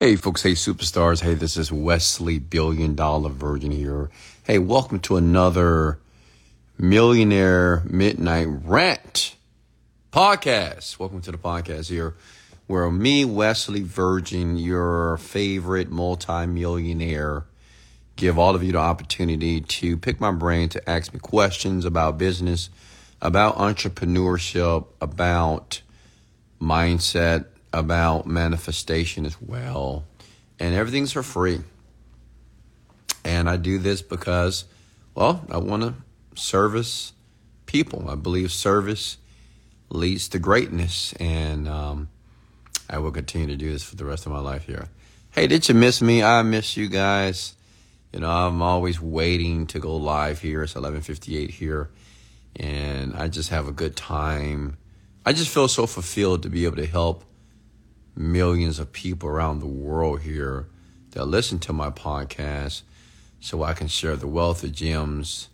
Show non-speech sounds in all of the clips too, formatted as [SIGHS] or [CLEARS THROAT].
Hey, folks. Hey, superstars. Hey, this is Wesley Billion Dollar Virgin here. Hey, welcome to another Millionaire Midnight Rant podcast. Welcome to the podcast here, where me, Wesley Virgin, your favorite multimillionaire, give all of you the opportunity to pick my brain to ask me questions about business, about entrepreneurship, about mindset, about manifestation as well. And everything's for free. And I do this because, well, I want to service people. I believe service leads to greatness. And um, I will continue to do this for the rest of my life here. Hey, did you miss me? I miss you guys. You know, I'm always waiting to go live here. It's 11:58 here, and I just have a good time. I just feel so fulfilled to be able to help millions of people around the world here that listen to my podcast so I can share the wealth of gems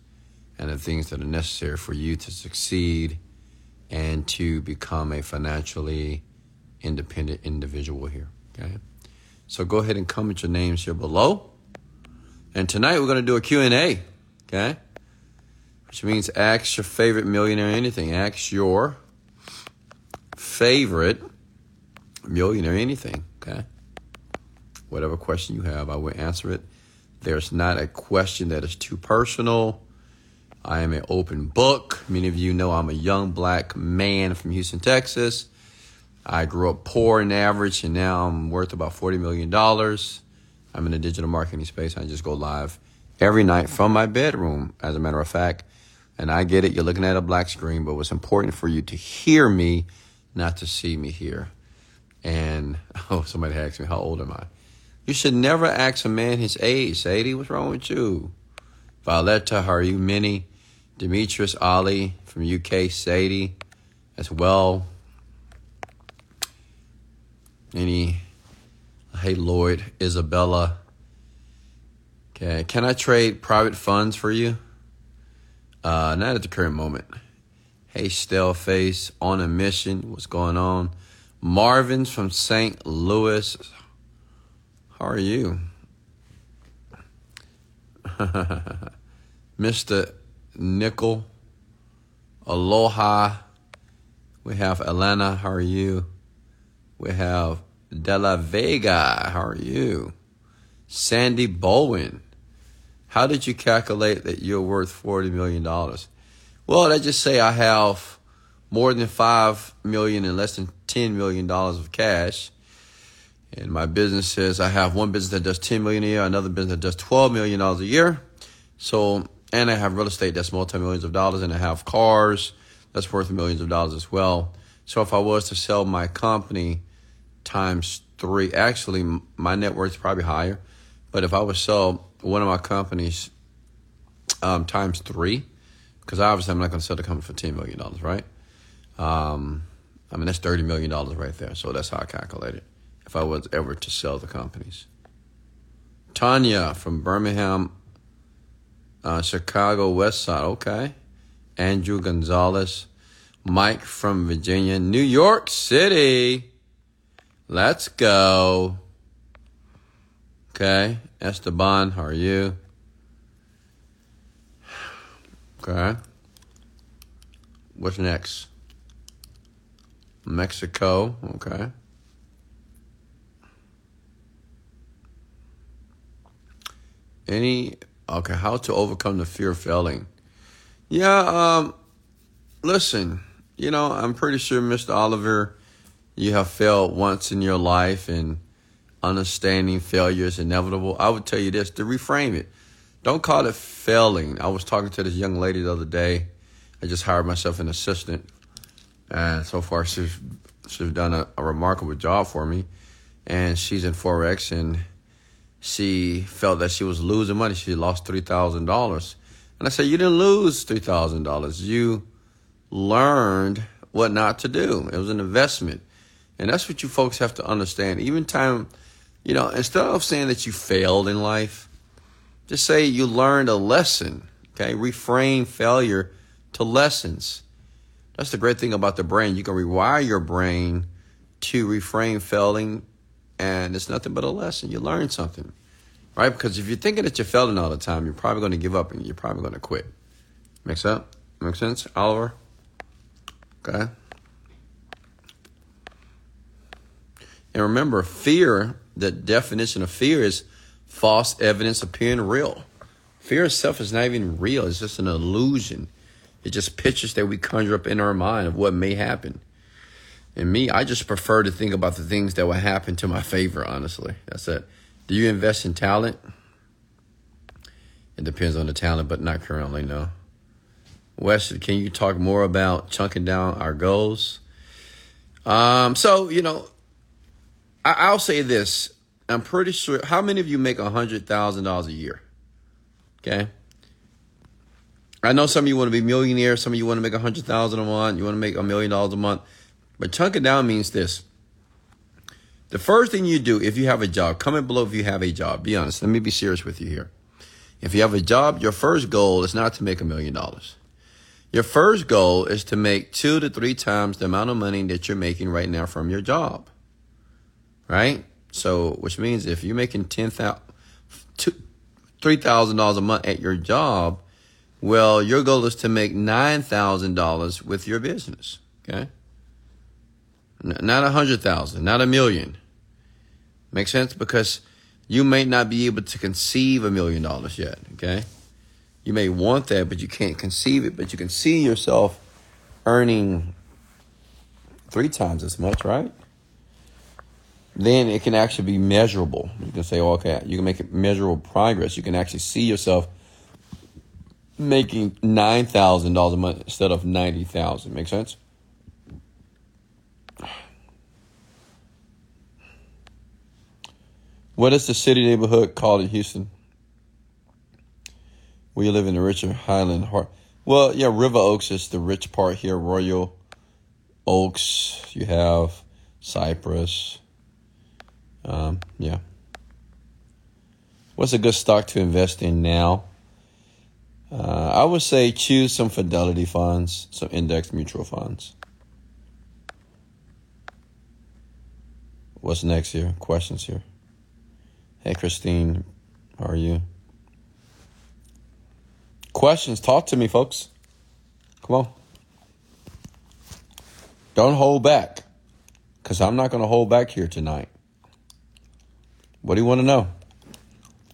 and the things that are necessary for you to succeed and to become a financially independent individual here. Okay. So go ahead and comment your names here below. And tonight we're going to do a Q&A, okay? Which means ask your favorite millionaire anything. Ask your favorite millionaire anything, okay? Whatever question you have, I will answer it. There's not a question that is too personal. I am an open book. Many of you know I'm a young black man from Houston, Texas. I grew up poor and average, and now I'm worth about $40 million. I'm in the digital marketing space. I just go live every night from my bedroom, as a matter of fact. And I get it, you're looking at a black screen, but what's important for you to hear me, not to see me here. And [LAUGHS] oh, somebody asked me, how old am I? You should never ask a man his age. Sadie, what's wrong with you? Violetta, how are you? Minnie, Demetrius, Ali from UK, Sadie as well. Any, hey Lloyd, Isabella. Okay, can I trade private funds for you? Uh, not at the current moment. Hey, Stale Face, on a mission. What's going on? Marvin's from St. Louis. How are you? [LAUGHS] Mr. Nickel. Aloha. We have Elena. How are you? We have De La Vega. How are you? Sandy Bowen. How did you calculate that you're worth $40 million? Well, let's just say I have more than 5 million and less than $10 million of cash. And my business says I have one business that does 10 million a year, another business that does 12 million dollars a year. So, and I have real estate that's multi millions of dollars, and I have cars that's worth millions of dollars as well. So, if I was to sell my company times three, actually, my net worth is probably higher. But if I would sell one of my companies um, times three, because obviously I'm not going to sell the company for $10 million, right? Um, I mean, that's $30 million right there. So that's how I calculate it if I was ever to sell the companies. Tanya from Birmingham, uh, Chicago West Side. Okay. Andrew Gonzalez. Mike from Virginia. New York City. Let's go. Okay. Esteban, how are you? Okay. What's next? Mexico. Okay. Any okay? How to overcome the fear of failing? Yeah. Um. Listen. You know, I'm pretty sure, Mr. Oliver, you have failed once in your life, and understanding failure is inevitable. I would tell you this to reframe it. Don't call it failing. I was talking to this young lady the other day. I just hired myself an assistant, and so far she's she's done a, a remarkable job for me. And she's in forex, and she felt that she was losing money. She lost three thousand dollars, and I said, "You didn't lose three thousand dollars. You learned what not to do. It was an investment, and that's what you folks have to understand. Even time, you know, instead of saying that you failed in life, just say you learned a lesson. Okay, reframe failure to lessons. That's the great thing about the brain. You can rewire your brain to reframe failing and it's nothing but a lesson. You learn something, right? Because if you're thinking that you're failing all the time, you're probably going to give up and you're probably going to quit. Makes up? Make sense, Oliver? Okay. And remember, fear, the definition of fear is false evidence appearing real. Fear itself is not even real, it's just an illusion. It's just pictures that we conjure up in our mind of what may happen. And me, I just prefer to think about the things that will happen to my favor, honestly. That's it. Do you invest in talent? It depends on the talent, but not currently, no. Wes, can you talk more about chunking down our goals? Um, so, you know, I, will say this. I'm pretty sure. How many of you make a $100,000 a year? Okay. I know some of you want to be millionaires. Some of you want to make a 100,000 a month. You want to make a million dollars a month. But chunk it down means this. The first thing you do if you have a job, comment below if you have a job. Be honest. Let me be serious with you here. If you have a job, your first goal is not to make a million dollars. Your first goal is to make two to three times the amount of money that you're making right now from your job right? So, which means if you're making ten thousand, three thousand dollars a month at your job, well, your goal is to make nine thousand dollars with your business. Okay, not a hundred thousand, not a million. Make sense? Because you may not be able to conceive a million dollars yet. Okay, you may want that, but you can't conceive it. But you can see yourself earning three times as much, right? then it can actually be measurable. You can say, oh, okay, you can make measurable progress. You can actually see yourself making nine thousand dollars a month instead of ninety thousand. Make sense? What is the city neighborhood called in Houston? You live in the richer Highland Heart. Well, yeah, River Oaks is the rich part here. Royal Oaks, you have Cypress. Um, yeah. What's a good stock to invest in now? Uh, I would say choose some Fidelity funds, some index mutual funds. What's next here? Questions here. Hey, Christine, how are you? Questions, talk to me, folks. Come on. Don't hold back, because I'm not going to hold back here tonight. What do you want to know?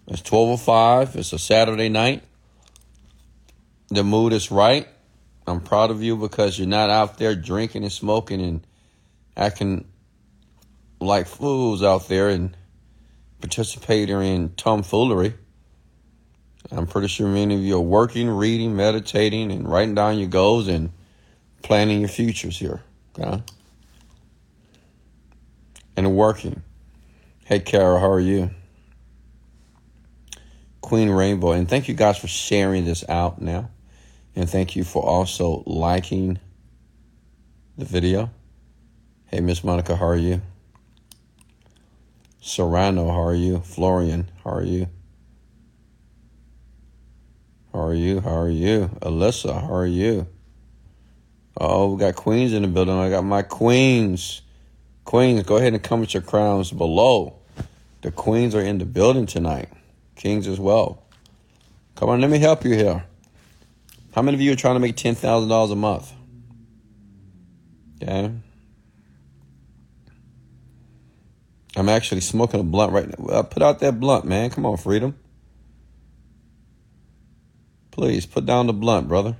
It's 12.05. It's a Saturday night. The mood is right. I'm proud of you because you're not out there drinking and smoking and acting like fools out there and participating in tomfoolery. I'm pretty sure many of you are working, reading, meditating, and writing down your goals and planning your futures here. Okay? And working. Hey, Kara, how are you? Queen Rainbow. And thank you guys for sharing this out now. And thank you for also liking the video. Hey, Miss Monica, how are you? Serrano, how are you? Florian, how are you? How are you? How are you? Alyssa, how are you? Oh, we got queens in the building. I got my queens. Queens, go ahead and come with your crowns below. The queens are in the building tonight. Kings as well. Come on, let me help you here. How many of you are trying to make $10,000 a month? Okay. I'm actually smoking a blunt right now. Well, put out that blunt, man. Come on, freedom. Please put down the blunt, brother.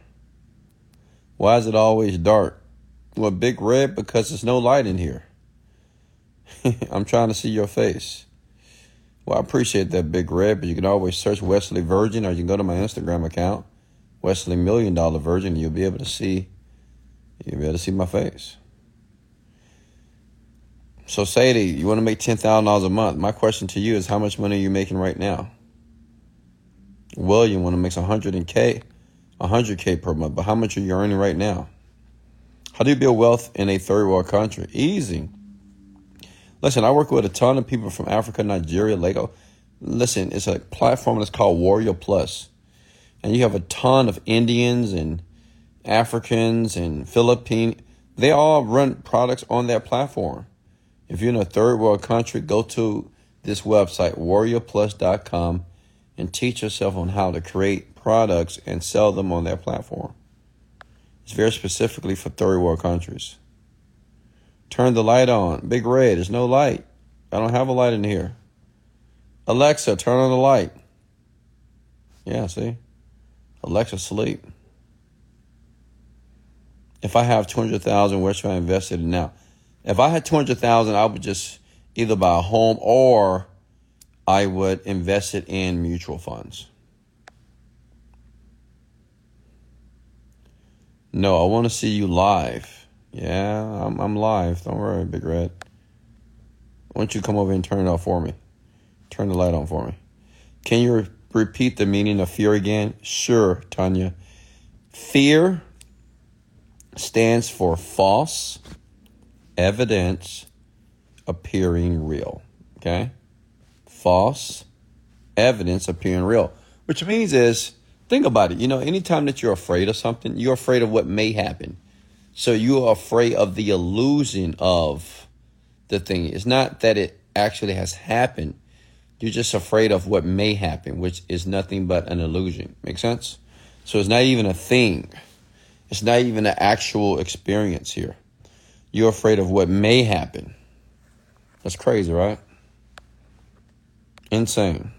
Why is it always dark? Well, big red because there's no light in here. [LAUGHS] I'm trying to see your face. Well, I appreciate that big red, but you can always search Wesley Virgin or you can go to my Instagram account, Wesley Million Dollar Virgin, you'll be able to see you'll be able to see my face. So Sadie, you want to make ten thousand dollars a month. My question to you is how much money are you making right now? William want to make hundred K, a hundred K per month, but how much are you earning right now? How do you build wealth in a third world country? Easy. Listen, I work with a ton of people from Africa, Nigeria, Lego. Listen, it's a platform that's called Warrior Plus. And you have a ton of Indians and Africans and Philippine. They all run products on that platform. If you're in a third world country, go to this website, warriorplus.com, and teach yourself on how to create products and sell them on that platform. It's very specifically for third world countries. Turn the light on. Big red. There's no light. I don't have a light in here. Alexa, turn on the light. Yeah, see? Alexa, sleep. If I have 200,000, where should I invest it in now? If I had 200,000, I would just either buy a home or I would invest it in mutual funds. No, I want to see you live. Yeah, I'm, I'm live. Don't worry, Big Red. Why don't you come over and turn it off for me? Turn the light on for me. Can you repeat the meaning of fear again? Sure, Tanya. Fear stands for false evidence appearing real. Okay? False evidence appearing real. Which means is Think about it. You know, anytime that you're afraid of something, you're afraid of what may happen. So you're afraid of the illusion of the thing. It's not that it actually has happened. You're just afraid of what may happen, which is nothing but an illusion. Make sense? So it's not even a thing. It's not even an actual experience here. You're afraid of what may happen. That's crazy, right? Insane.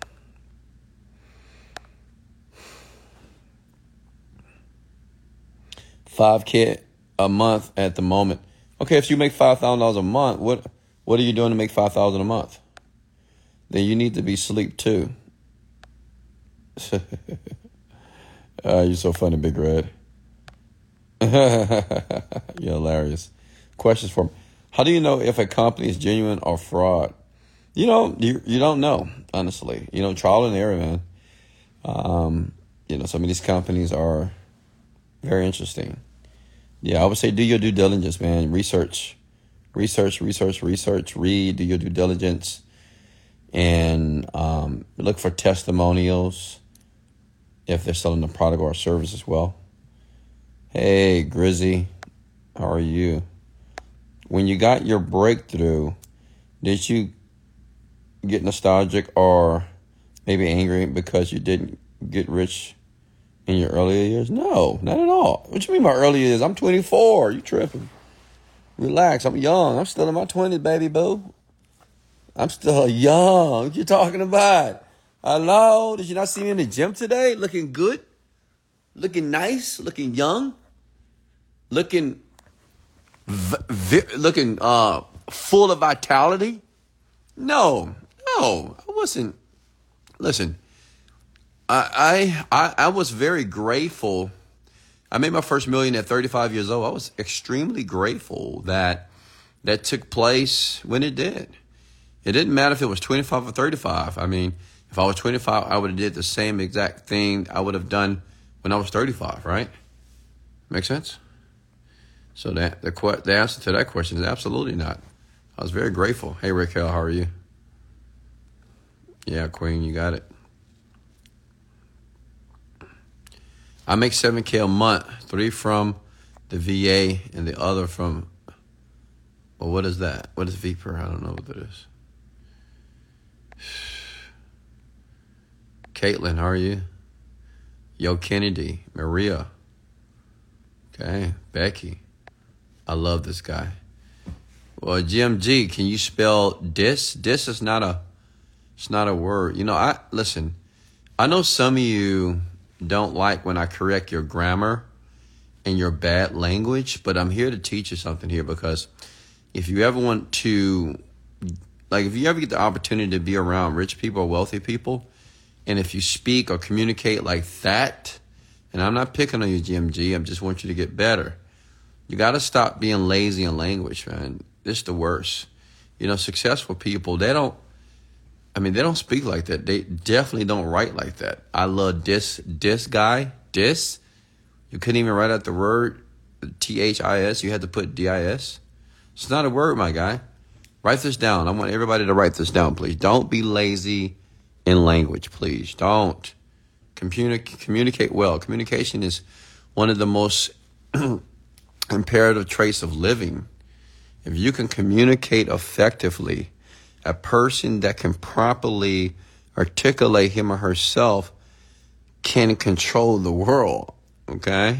5K a month at the moment. Okay, if you make $5,000 a month, what what are you doing to make 5000 a month? Then you need to be sleep too. uh, [LAUGHS] you're so funny, Big Red. [LAUGHS] you're hilarious. Questions for me. How do you know if a company is genuine or fraud? You know, you you don't know, honestly. You know, trial and error, man. Um, you know, some of these companies are very interesting. Yeah, I would say do your due diligence, man. Research, research, research, research. Read, do your due diligence, and um, look for testimonials if they're selling a product or service as well. Hey, Grizzy, how are you? When you got your breakthrough, did you get nostalgic or maybe angry because you didn't get rich in your earlier years? No, not at all. What you mean by earlier years? I'm 24. You tripping? Relax. I'm young. I'm still in my 20s, baby boo. I'm still young. What you talking about? Hello? Did you not see me in the gym today? Looking good? Looking nice? Looking young? Looking looking uh full of vitality? No. No. I wasn't. Listen, I, I I was very grateful. I made my first million at 35 years old. I was extremely grateful that that took place when it did. It didn't matter if it was 25 or 35. I mean, if I was 25, I would have did the same exact thing I would have done when I was 35, right? Make sense? So that the the answer to that question is absolutely not. I was very grateful. Hey Raquel, how are you? Yeah, Queen, you got it. I make 7K a month, three from the VA and the other from, well, what is that? What is VPER? I don't know what that is. Caitlin, how are you? Yo, Kennedy, Maria. Okay, Becky. I love this guy. Well, GMG, can you spell dis? Dis is not a, it's not a word. You know, I listen. I know some of you don't like when I correct your grammar and your bad language, but I'm here to teach you something here because if you ever want to, like, if you ever get the opportunity to be around rich people or wealthy people, and if you speak or communicate like that, and I'm not picking on you, GMG, I just want you to get better. You got to stop being lazy in language, man. This is the worst. You know, successful people, they don't I mean, they don't speak like that. They definitely don't write like that. I love this this guy. This. You couldn't even write out the word T H I S. You had to put D I S. It's not a word, my guy. Write this down. I want everybody to write this down, please. Don't be lazy in language, please. Don't. Communi- communicate well. Communication is one of the most [CLEARS THROAT] imperative traits of living. If you can communicate effectively, a person that can properly articulate him or herself can control the world. Okay?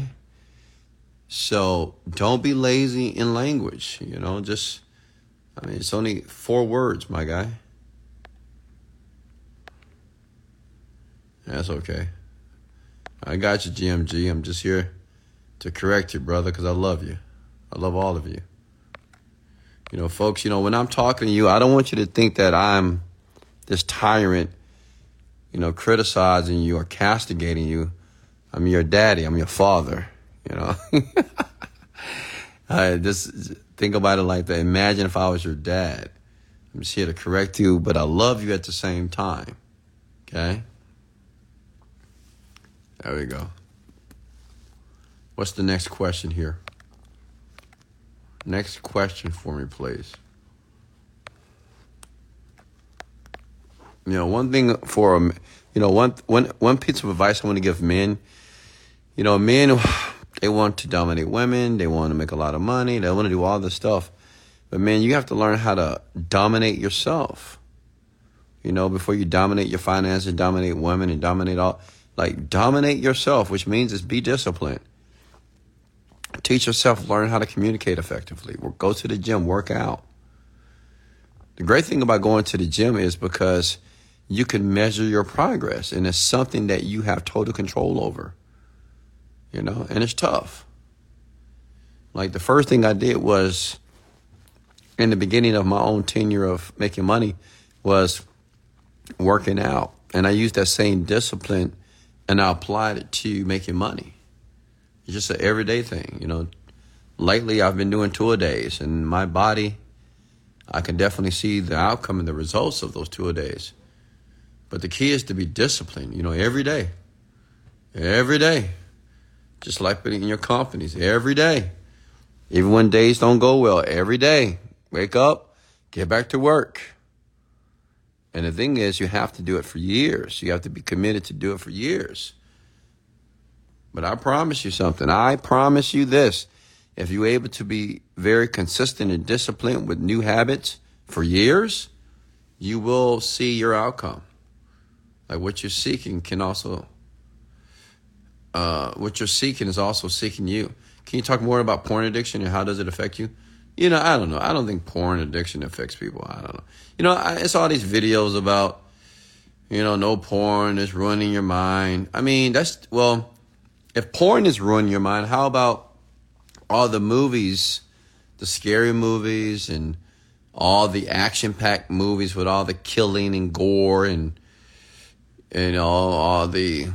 So don't be lazy in language. You know, just, I mean, it's only four words, my guy. That's okay. I got you, GMG. I'm just here to correct you, brother, because I love you. I love all of you. You know, folks, you know, when I'm talking to you, I don't want you to think that I'm this tyrant, you know, criticizing you or castigating you. I'm your daddy. I'm your father. You know, [LAUGHS] I just think about it like that. Imagine if I was your dad. I'm just here to correct you, but I love you at the same time. Okay? There we go. What's the next question here? Next question for me, please. You know, one thing for you know, one one one piece of advice I want to give men. You know, men they want to dominate women, they want to make a lot of money, they want to do all this stuff. But man, you have to learn how to dominate yourself. You know, before you dominate your finances, dominate women, and dominate all, like dominate yourself, which means is be disciplined. Teach yourself, learn how to communicate effectively. Go to the gym, work out. The great thing about going to the gym is because you can measure your progress, and it's something that you have total control over you know, and it's tough. Like the first thing I did was in the beginning of my own tenure of making money was working out. And I used that same discipline and I applied it to making money. It's just an everyday thing, you know. Lately I've been doing two days and my body I can definitely see the outcome and the results of those two days. But the key is to be disciplined, you know, every day. Every day just like putting in your companies every day. Even when days don't go well, every day, wake up, get back to work. And the thing is, you have to do it for years. You have to be committed to do it for years. But I promise you something. I promise you this. If you're able to be very consistent and disciplined with new habits for years, you will see your outcome. Like what you're seeking can also uh, what you're seeking is also seeking you. Can you talk more about porn addiction and how does it affect you? You know, I don't know. I don't think porn addiction affects people. I don't know. You know, I, it's all these videos about, you know, no porn is ruining your mind. I mean, that's, well, if porn is ruining your mind, how about all the movies, the scary movies and all the action packed movies with all the killing and gore and, you know, all the,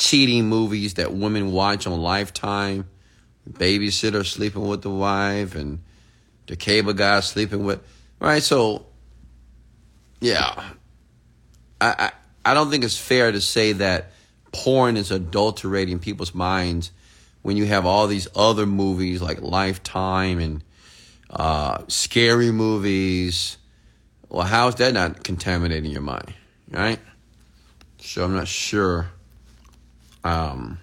cheating movies that women watch on Lifetime. Babysitter sleeping with the wife and the cable guy sleeping with right. So, yeah, I, I I don't think it's fair to say that porn is adulterating people's minds when you have all these other movies like Lifetime and uh, scary movies. Well, how is that not contaminating your mind, right? So I'm not sure um,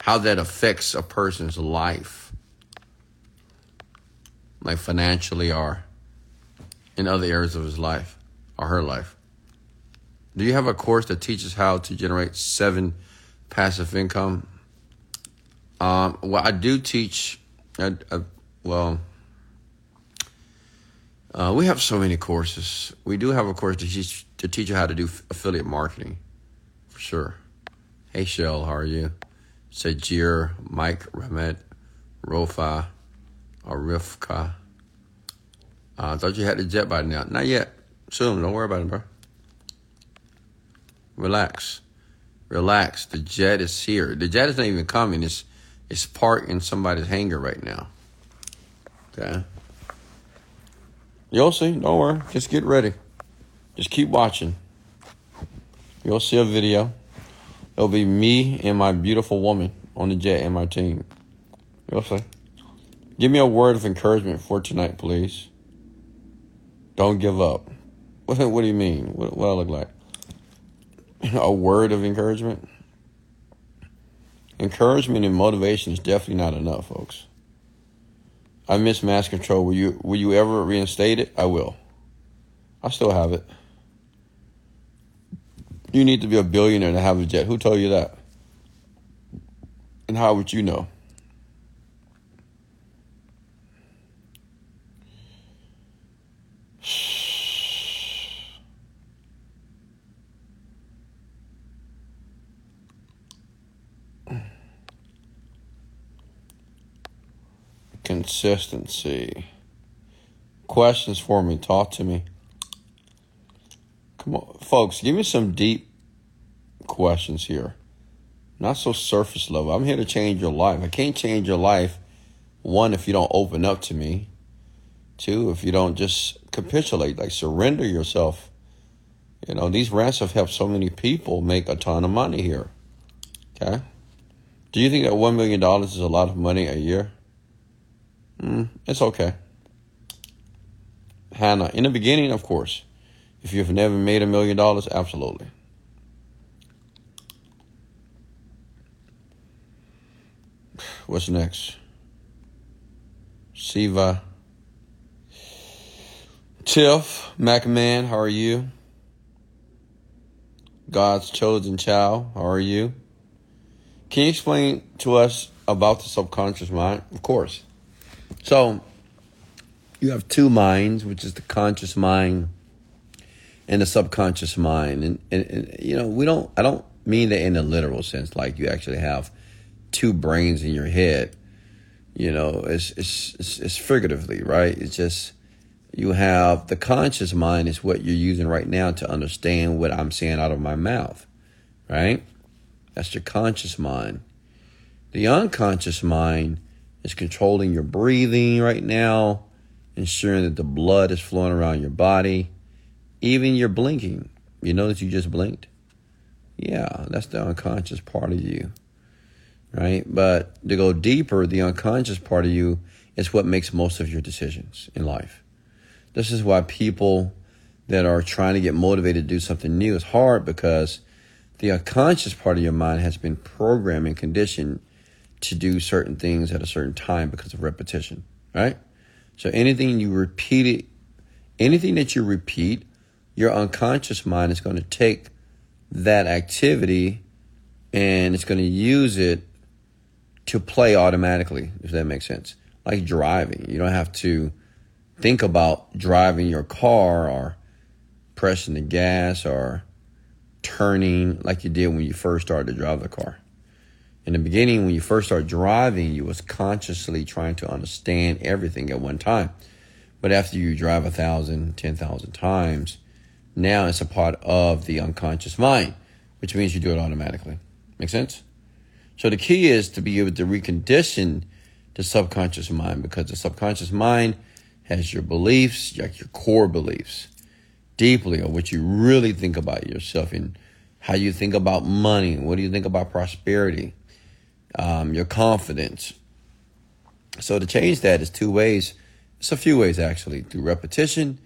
how that affects a person's life, like financially or in other areas of his life or her life. Do you have a course that teaches how to generate seven passive income? Um, well, I do teach. I, I, well, uh, we have so many courses. We do have a course to teach to teach you how to do affiliate marketing, for sure. Hey Shell, how are you? Sajir, Mike, Ramet, Rofa, or Rifka. Uh, I thought you had the jet by now. Not yet. Soon. Don't worry about it, bro. Relax. Relax. The jet is here. The jet is not even coming. It's it's parked in somebody's hangar right now. Okay. You'll see. Don't worry. Just get ready. Just keep watching. You'll see a video. It'll be me and my beautiful woman on the jet and my team. You'll. Give me a word of encouragement for tonight, please. Don't give up. What, [LAUGHS] what do you mean? What, what I look like? [LAUGHS] A word of encouragement? Encouragement and motivation is definitely not enough, folks. I miss mass control. Will you will you ever reinstate it? I will. I still have it. You need to be a billionaire to have a jet. Who told you that? And how would you know? [SIGHS] Consistency. Questions for me. Talk to me. Come on, folks, give me some deep questions here. Not so surface level. I'm here to change your life. I can't change your life, one, if you don't open up to me. Two, if you don't just capitulate, like surrender yourself. You know, these rants have helped so many people make a ton of money here. Okay? Do you think that $1 million is a lot of money a year? Mm, it's okay. Hannah, in the beginning, of course. If you've never made a million dollars, absolutely. What's next? Siva. Tiff, McMahon, how are you? God's chosen child, how are you? Can you explain to us about the subconscious mind? Of course. So, you have two minds, which is the conscious mind and the subconscious mind. And, and, and, you know, we don't, I don't mean that in a literal sense, like you actually have two brains in your head. You know, it's, it's, it's, it's figuratively, right? It's just, you have the conscious mind is what you're using right now to understand what I'm saying out of my mouth, right? That's your conscious mind. The unconscious mind is controlling your breathing right now, ensuring that the blood is flowing around your body, even your blinking. You notice you just blinked? Yeah, that's the unconscious part of you. Right? But to go deeper, the unconscious part of you is what makes most of your decisions in life. This is why people that are trying to get motivated to do something new is hard because the unconscious part of your mind has been programmed and conditioned to do certain things at a certain time because of repetition, right? So anything you repeat it, anything that you repeat, your unconscious mind is going to take that activity and it's going to use it to play automatically, if that makes sense. Like driving. You don't have to think about driving your car or pressing the gas or turning like you did when you first started to drive the car in the beginning when you first start driving you was consciously trying to understand everything at one time but after you drive a thousand ten thousand times now it's a part of the unconscious mind which means you do it automatically make sense so the key is to be able to recondition the subconscious mind because the subconscious mind has your beliefs like your core beliefs deeply of what you really think about yourself and how you think about money what do you think about prosperity um, your confidence. So to change that is two ways. It's a few ways actually. Through repetition.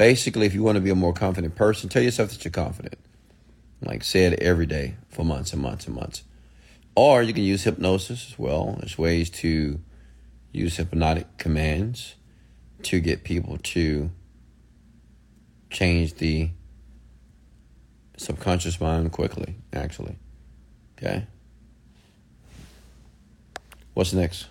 Basically, if you want to be a more confident person, tell yourself that you're confident. Like say it every day for months and months and months. Or you can use hypnosis as well. There's ways to use hypnotic commands to get people to change the subconscious mind quickly, actually. Okay? What's next?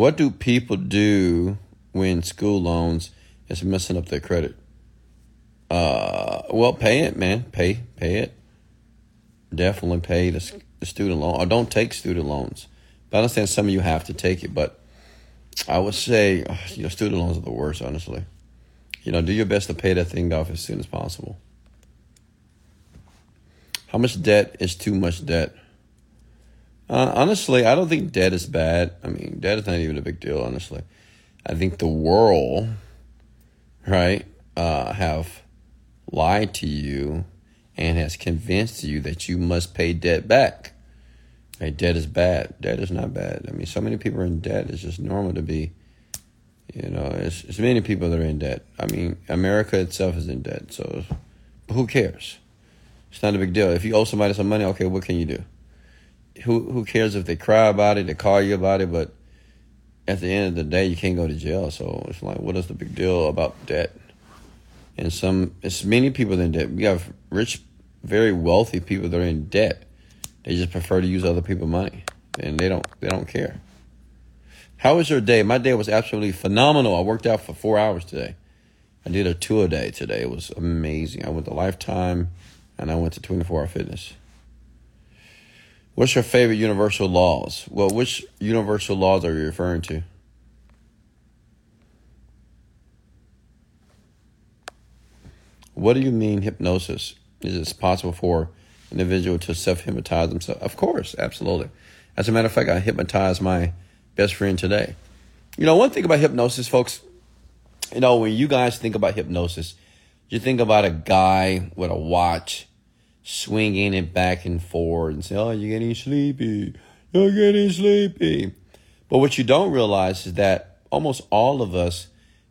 What do people do when school loans is messing up their credit? Uh, well, pay it, man. Pay, pay it. Definitely pay the, the student loan, or don't take student loans. But I understand some of you have to take it, but I would say, [SIGHS] you know, student loans are the worst, honestly. You know, do your best to pay that thing off as soon as possible. How much debt is too much debt? Uh, honestly, I don't think debt is bad. I mean, debt is not even a big deal, honestly. I think the world, right, uh, have lied to you and has convinced you that you must pay debt back. Right, debt is bad. Debt is not bad. I mean, so many people are in debt. It's just normal to be, you know, it's, it's many people that are in debt. I mean, America itself is in debt. So who cares? It's not a big deal. If you owe somebody some money, okay, what can you do? Who who cares if they cry about it, they call you about it, but at the end of the day, you can't go to jail. So it's like, what is the big deal about debt? And some, it's many people in debt. We have rich, very wealthy people that are in debt. They just prefer to use other people's money, and they don't, they don't care. How was your day? My day was absolutely phenomenal. I worked out for four hours today. I did a two a day today. It was amazing. I went to Lifetime, and I went to 24 Hour Fitness. What's your favorite universal laws? Well, which universal laws are you referring to? What do you mean hypnosis? Is it possible for an individual to self hypnotize themselves? Of course, absolutely. As a matter of fact, I hypnotized my best friend today. You know, one thing about hypnosis, folks, you know, when you guys think about hypnosis, you think about a guy with a watch swinging it back and forth and say, Oh, you're getting sleepy. You're getting sleepy. But what you don't realize is that almost all of us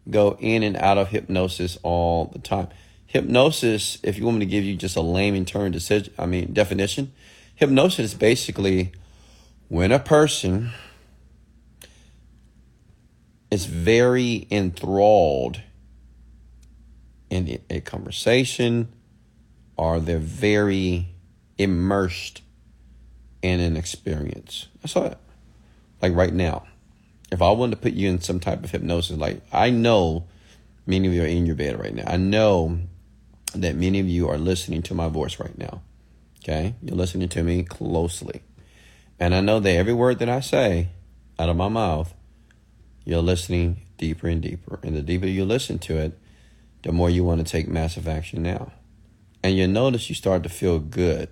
go in and out of hypnosis all the time. Hypnosis, if you want me to give you just a lame layman term decision, I mean definition, hypnosis is basically when a person is very enthralled in a conversation, or they're very immersed in an experience. That's all. Like right now, if I wanted to put you in some type of hypnosis, like I know many of you are in your bed right now. I know that many of you are listening to my voice right now. Okay? You're listening to me closely. And I know that every word that I say out of my mouth, you're listening deeper and deeper. And the deeper you listen to it, the more you want to take massive action now. And you notice you start to feel good.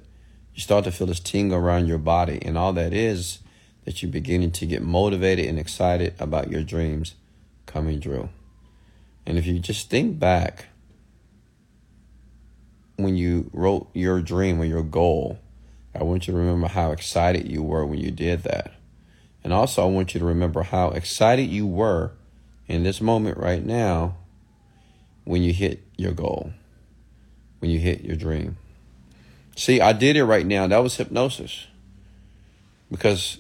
You start to feel this tingle around your body. And all that is that you're beginning to get motivated and excited about your dreams coming true. And if you just think back when you wrote your dream or your goal, I want you to remember how excited you were when you did that. And also, I want you to remember how excited you were in this moment right now when you hit your goal when you hit your dream. See, I did it right now. That was hypnosis. Because,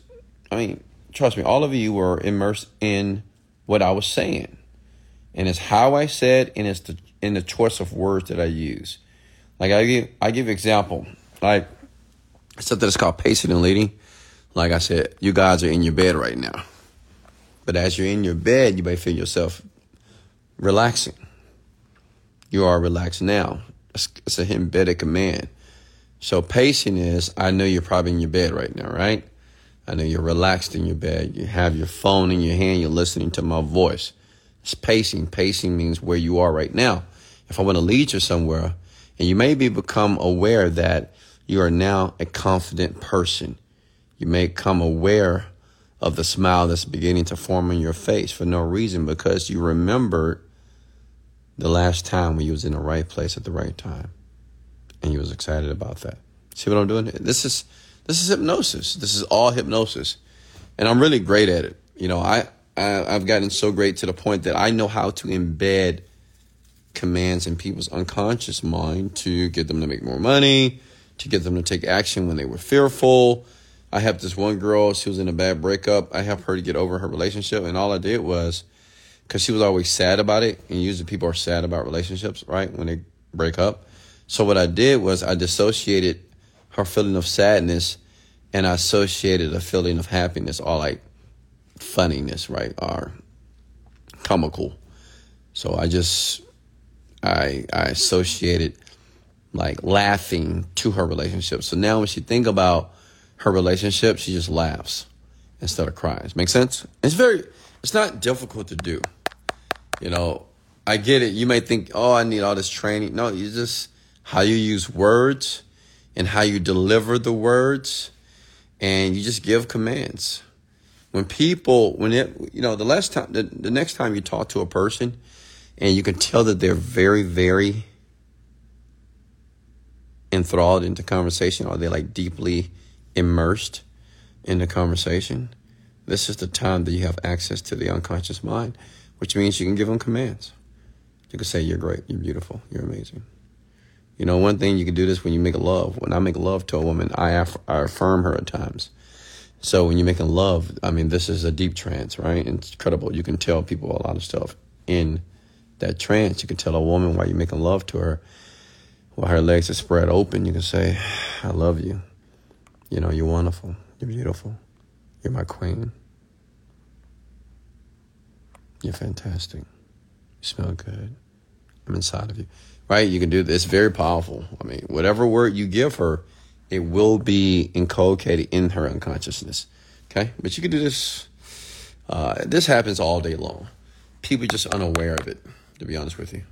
I mean, trust me, all of you were immersed in what I was saying. And it's how I said, and it's the in the choice of words that I use. Like I give I give example. Like something that's called pacing and leading. Like I said, you guys are in your bed right now. But as you're in your bed, you may feel yourself relaxing. You are relaxed now it's a embedded command. So pacing is, I know you're probably in your bed right now, right? I know you're relaxed in your bed. You have your phone in your hand. You're listening to my voice. It's pacing. Pacing means where you are right now. If I want to lead you somewhere, and you maybe become aware that you are now a confident person. You may come aware of the smile that's beginning to form on your face for no reason because you remembered the last time when you was in the right place at the right time. And you was excited about that. See what i'm doing? This is this is hypnosis. This is all hypnosis. And i'm really great at it. You know i, I i've gotten so great to the point that i know how to embed commands in people's unconscious mind to get them to make more money to get them to take action when they were fearful. I have this one girl she was in a bad breakup. I helped her to get over her relationship. And all i did was because she was always sad about it, and usually people are sad about relationships, right, when they break up. So what I did was I dissociated her feeling of sadness, and I associated a feeling of happiness, or like funniness, right, or comical. So I just I I associated like laughing to her relationship. So now when she think about her relationship, she just laughs instead of cries. Make sense? It's very it's not difficult to do. You know, I get it. You may think, oh, I need all this training. No, you just how you use words and how you deliver the words, and you just give commands. When people, when it, you know, the last time, the, the next time you talk to a person, and you can tell that they're very, very enthralled into conversation, or they're like deeply immersed in the conversation. This is the time that you have access to the unconscious mind which means you can give them commands. You can say, You're great, you're beautiful, you're amazing. You know, one thing you can do this when you make love. When I make love to a woman, I, aff- I affirm her at times. So when you're making love, I mean, this is a deep trance, right? It's incredible. You can tell people a lot of stuff in that trance. You can tell a woman while you're making love to her, while her legs are spread open. You can say, "I love you." You know, you're wonderful. You're beautiful. You're my queen. You're fantastic. You smell good. I'm inside of you. Right? You can do this. It's very powerful. I mean, whatever word you give her, it will be inculcated in her unconsciousness. Okay? But you can do this. Uh, this happens all day long. People are just unaware of it, to be honest with you.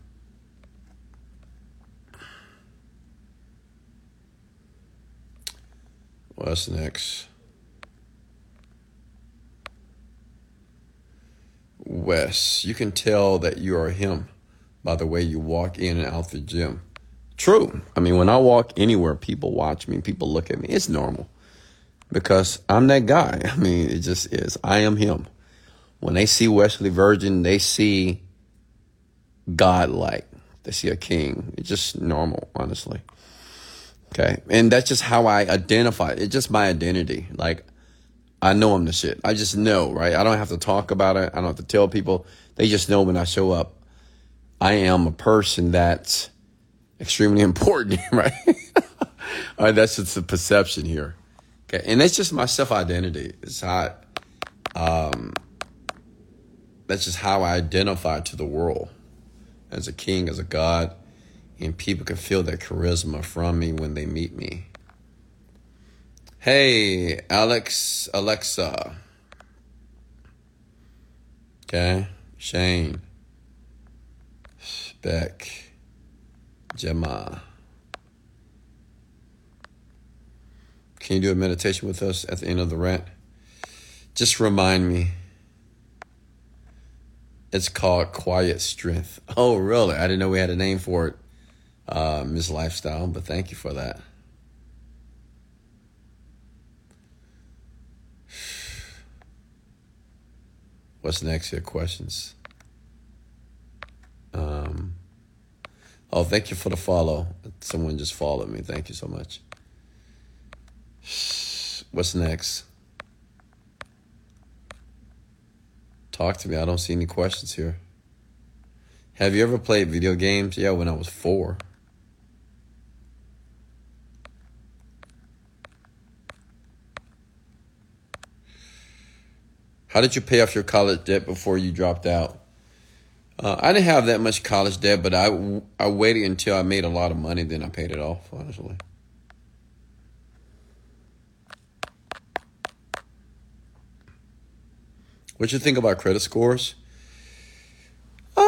What's next? Wes, you can tell that you are him by the way you walk in and out the gym. True. I mean, when I walk anywhere, people watch me, people look at me. It's normal because I'm that guy. [LAUGHS] I mean, it just is. I am him. When they see Wesley Virgin, they see God like. They see a king. It's just normal, honestly. Okay. And that's just how I identify. It's just my identity. Like, I know I'm the shit. I just know, right? I don't have to talk about it. I don't have to tell people. They just know when I show up. I am a person that's extremely [LAUGHS] important, [LAUGHS] right? All right, that's just the perception here. Okay, and that's just my self identity. It's how, um, that's just how I identify to the world as a king, as a god, and people can feel that charisma from me when they meet me. Hey, Alex, Alexa. Okay, Shane, Beck, Gemma. Can you do a meditation with us at the end of the rant? Just remind me. It's called Quiet Strength. Oh, really? I didn't know we had a name for it, uh, Miss Lifestyle, but thank you for that. What's next here? Questions? Um, oh, thank you for the follow. Someone just followed me. Thank you so much. What's next? Talk to me. I don't see any questions here. Have you ever played video games? Yeah, when I was four. How did you pay off your college debt before you dropped out? Uh, I didn't have that much college debt, but I, I waited until I made a lot of money, then I paid it off, honestly. What you think about credit scores? Um,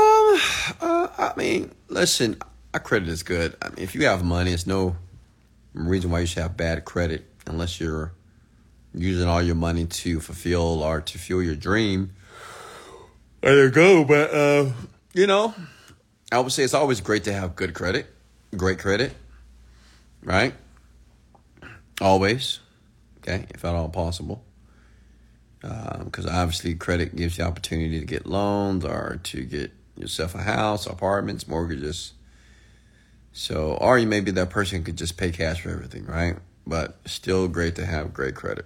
uh, I mean, listen, our credit is good. I mean, if you have money, it's no reason why you should have bad credit unless you're using all your money to fulfill or to fuel your dream. There you go. But, uh, you know, I would say it's always great to have good credit, great credit, right? Always, okay, if at all possible. Because um, obviously, credit gives you opportunity to get loans or to get yourself a house, apartments, mortgages. So, or you may be that person who could just pay cash for everything, right? But still great to have great credit.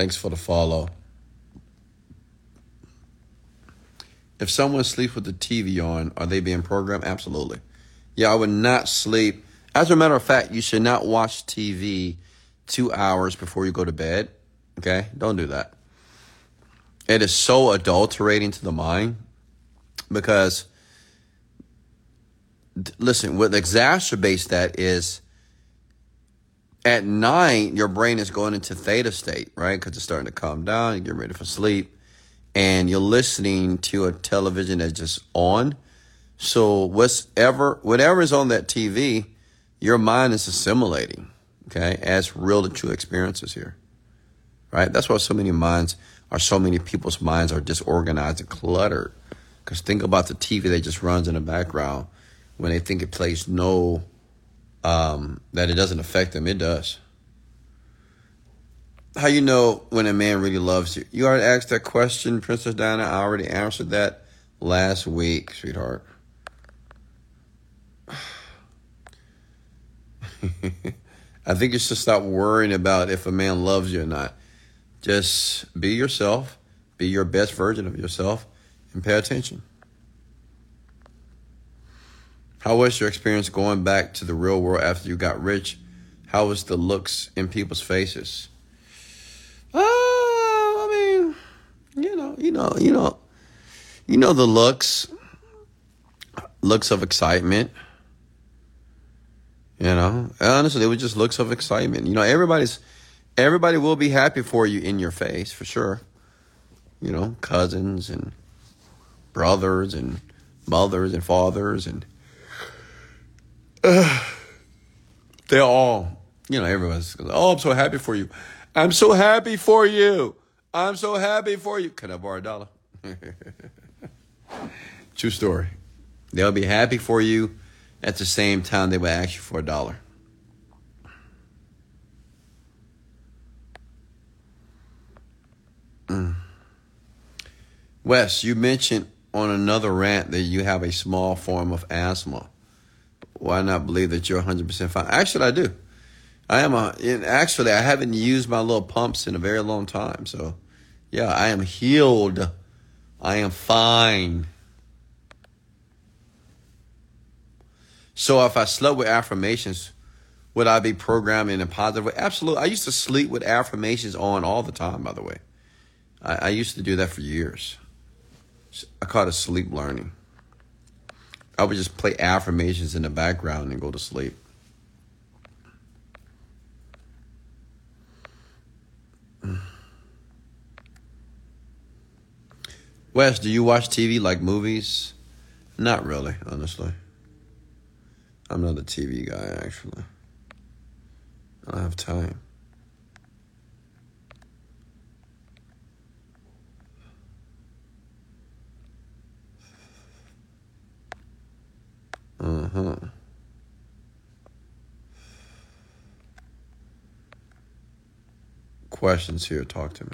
Thanks for the follow. If someone sleeps with the TV on, are they being programmed? Absolutely. Yeah, I would not sleep. As a matter of fact, you should not watch TV two hours before you go to bed. Okay? Don't do that. It is so adulterating to the mind because, listen, what exacerbates that is at night, your brain is going into theta state, right? Because it's starting to calm down, you get ready for sleep, and you're listening to a television that's just on. So whatever whatever is on that TV, your mind is assimilating, okay, as real to true experiences here, right? That's why so many minds are so many people's minds are disorganized and cluttered. Because think about the TV that just runs in the background when they think it plays no um, that it doesn't affect them. It does. How you know when a man really loves you? You already asked that question, Princess Diana. I already answered that last week, sweetheart. [SIGHS] I think you should stop worrying about if a man loves you or not. Just be yourself, be your best version of yourself, and pay attention. How was your experience going back to the real world after you got rich? How was the looks in people's faces? Uh, I mean, you know, you know, you know, you know the looks, looks of excitement. You know, honestly, it was just looks of excitement. You know, everybody's, everybody will be happy for you in your face for sure. You know, cousins and brothers and mothers and fathers and [SIGHS] uh, they're all, you know, everyone's, oh, I'm so happy for you. I'm so happy for you. I'm so happy for you. Can I borrow a dollar? [LAUGHS] True story. They'll be happy for you at the same time they will ask you for a dollar. Mm. Wes, you mentioned on another rant that you have a small form of asthma. Why not believe that you're 100% fine? Actually, I do. I am a, actually, I haven't used my little pumps in a very long time. So, yeah, I am healed. I am fine. So if I slept with affirmations, would I be programmed in a positive way? Absolutely. I used to sleep with affirmations on all the time, by the way. I, I used to do that for years. I call it sleep learning. I would just play affirmations in the background and go to sleep. Wes, do you watch TV like movies? Not really, honestly. I'm not a TV guy, actually. I don't have time. Uh huh. Questions here. Talk to me.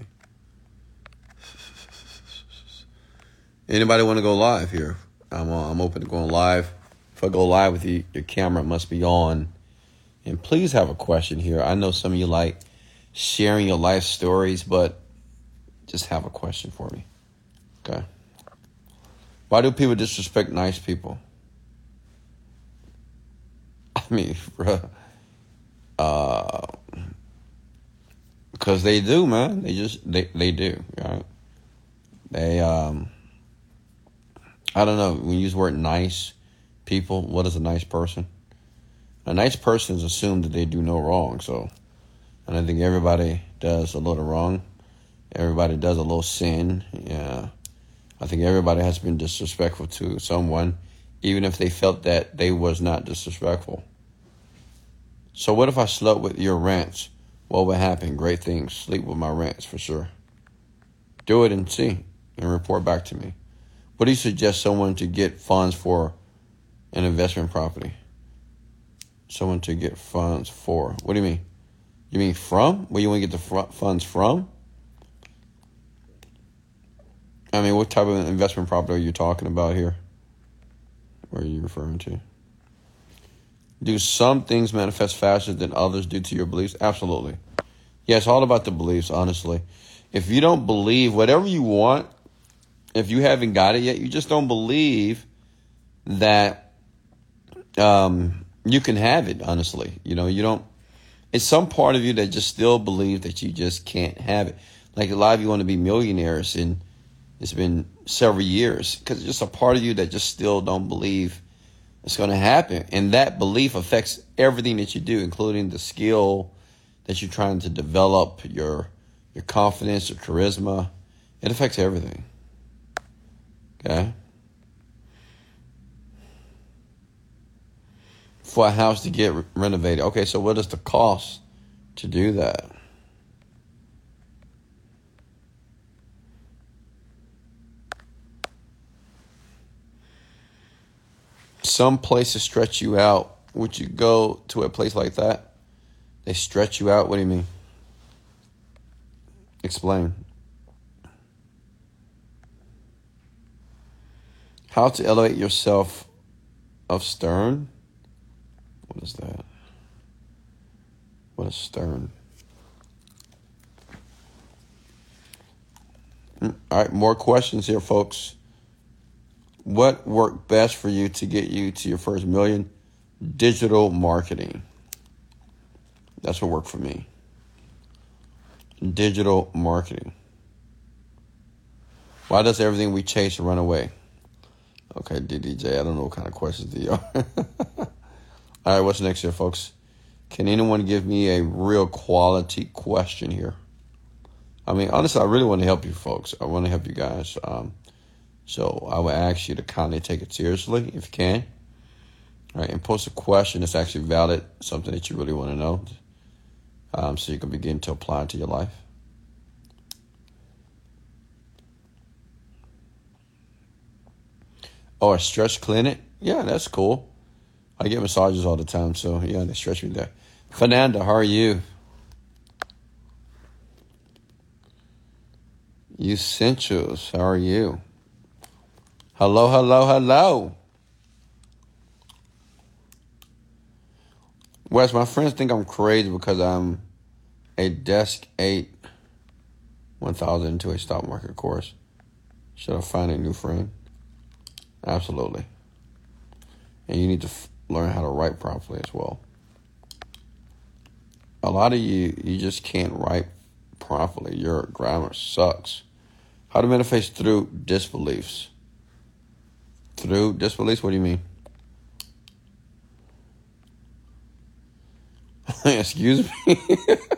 Anybody want to go live here? I'm uh, I'm open to going live. If I go live with you, your camera must be on. And please have a question here. I know some of you like sharing your life stories, but just have a question for me. Okay. Why do people disrespect nice people? [LAUGHS] I mean, uh, because they do, man. They just they they do, right? They um, I don't know. When you use the word nice, people, what is a nice person? A nice person is assumed that they do no wrong. So, and I think everybody does a little wrong. Everybody does a little sin. Yeah, I think everybody has been disrespectful to someone, even if they felt that they was not disrespectful. So what if I slept with your rants? What would happen? Great things. Sleep with my rants for sure. Do it and see and report back to me. What do you suggest someone to get funds for an investment property? Someone to get funds for. What do you mean? You mean from? Where you want to get the funds from? I mean, what type of investment property are you talking about here? What are you referring to? Do some things manifest faster than others due to your beliefs? Absolutely. Yeah, it's all about the beliefs, honestly. If you don't believe whatever you want, if you haven't got it yet, you just don't believe that um, you can have it, honestly. You know, you don't, it's some part of you that just still believes that you just can't have it. Like a lot of you want to be millionaires, and it's been several years because it's just a part of you that just still don't believe it's going to happen. And that belief affects everything that you do, including the skill that you're trying to develop, your your confidence, your charisma. It affects everything. Okay? For a house to get re- renovated. Okay, so what is the cost to do that? Some place to stretch you out. Would you go to a place like that? They stretch you out. What do you mean? Explain. How to elevate yourself of stern? What is that? What a stern. Hmm, all right, more questions here, folks. What worked best for you to get you to your first million? Digital marketing. That's what worked for me. Digital marketing. Why does everything we chase run away? Okay, DDJ, I don't know what kind of questions these are. [LAUGHS] All right, what's next here, folks? Can anyone give me a real quality question here? I mean, honestly, I really want to help you folks. I want to help you guys. Um, so I would ask you to kindly take it seriously if you can. All right, and post a question that's actually valid, something that you really want to know, um, so you can begin to apply it to your life. Oh, a stretch clinic? Yeah, that's cool. I get massages all the time, so yeah, they stretch me there. Fernanda, how are you? Essentials, how are you? Hello, hello, hello. Wes, my friends think I'm crazy because I'm a desk eight 1000 into a stock market course. Should I find a new friend? Absolutely. And you need to f- learn how to write properly as well. A lot of you, you just can't write properly. Your grammar sucks. How to manifest through disbeliefs. Through disbeliefs? What do you mean? [LAUGHS] excuse me?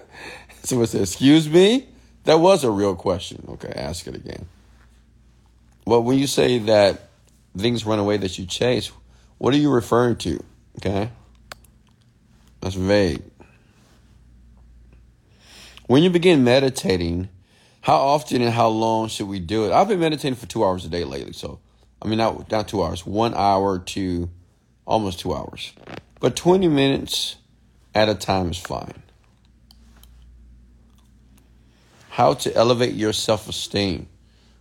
[LAUGHS] Someone said, excuse me? That was a real question. Okay, ask it again. Well, when you say that things run away that you chase, what are you referring to? Okay? That's vague. When you begin meditating, how often and how long should we do it? I've been meditating for two hours a day lately. So, I mean, not, not two hours, one hour to almost two hours. But 20 minutes at a time is fine. How to elevate your self esteem.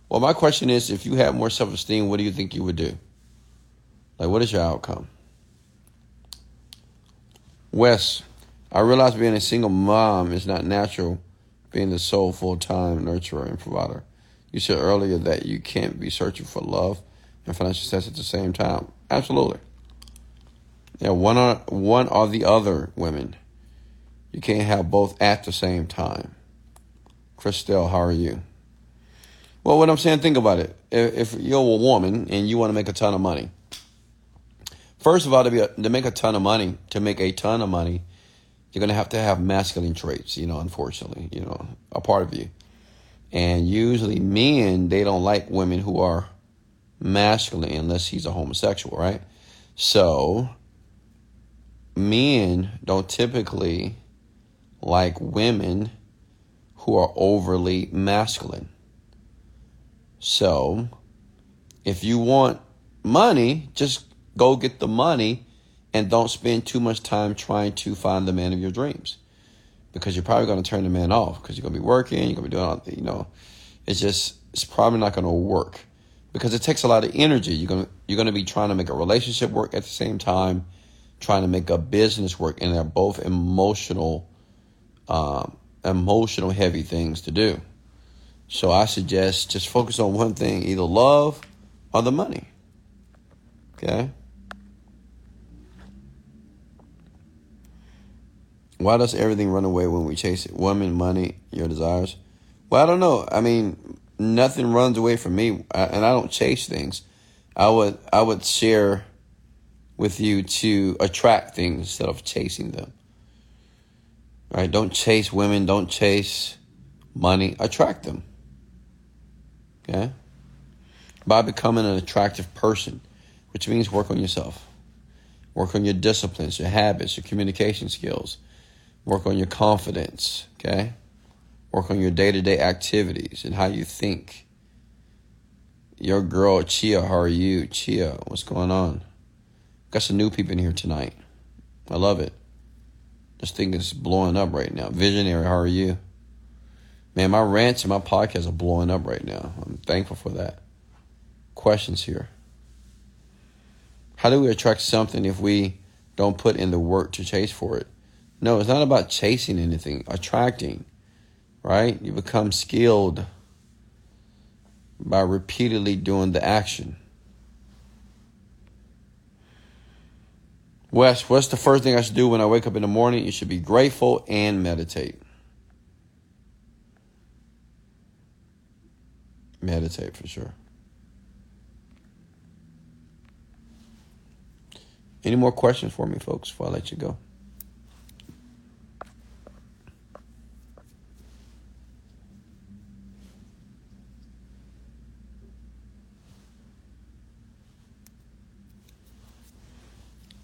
Well, my question is if you had more self esteem, what do you think you would do? Like, what is your outcome? Wes, I realize being a single mom is not natural, being the sole full time nurturer and provider. You said earlier that you can't be searching for love and financial success at the same time. Absolutely. Yeah, one or, one or the other women. You can't have both at the same time. Christelle, how are you? Well, what I'm saying, think about it. If, you're a woman and you want to make a ton of money, first of all, to, be a, to make a ton of money, to make a ton of money, you're to have to have masculine traits, you know, unfortunately, you know, a part of you. And usually men, they don't like women who are masculine unless he's a homosexual, right? So men don't typically like women who are overly masculine. So, if you want money, just go get the money and don't spend too much time trying to find the man of your dreams because you're probably going to turn the man off because you're going to be working, you're going to be doing all, the, you know, it's just, it's probably not going to work because it takes a lot of energy. You're going to, you're going to be trying to make a relationship work at the same time, trying to make a business work, and they're both emotional, um, emotional heavy things to do. So I suggest just focus on one thing, either love or the money. Okay? Why does everything run away when we chase it? Woman, money, your desires? Well, I don't know. I mean, nothing runs away from me, and I don't chase things. I would I would share with you to attract things instead of chasing them. All right? Don't chase women, don't chase money, attract them. Okay? By becoming an attractive person, which means work on yourself. Work on your disciplines, your habits, your communication skills. Work on your confidence, okay? Work on your day to day activities and how you think. Your girl, Chia, how are you? Chia, what's going on? Got some new people in here tonight. I love it. This thing is blowing up right now. Visionary, how are you? Man, my rants and my podcasts are blowing up right now. I'm thankful for that. Questions here. How do we attract something if we don't put in the work to chase for it? No, it's not about chasing anything, attracting, right? You become skilled by repeatedly doing the action. Wes, what's the first thing I should do when I wake up in the morning? You should be grateful and meditate. Meditate for sure. Any more questions for me, folks, before I let you go?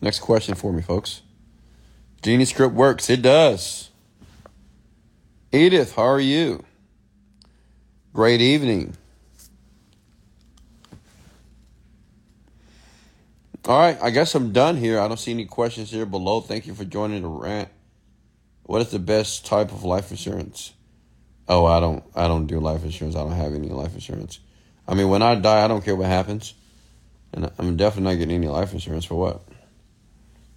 Next question for me, folks. Genie script works. It does. Edith, how are you? Great evening. All right, I guess I'm done here. I don't see any questions here below. Thank you for joining the rant. What is the best type of life insurance? Oh, I don't I don't do life insurance. I don't have any life insurance. I mean, when I die, I don't care what happens. And I'm definitely not getting any life insurance for what?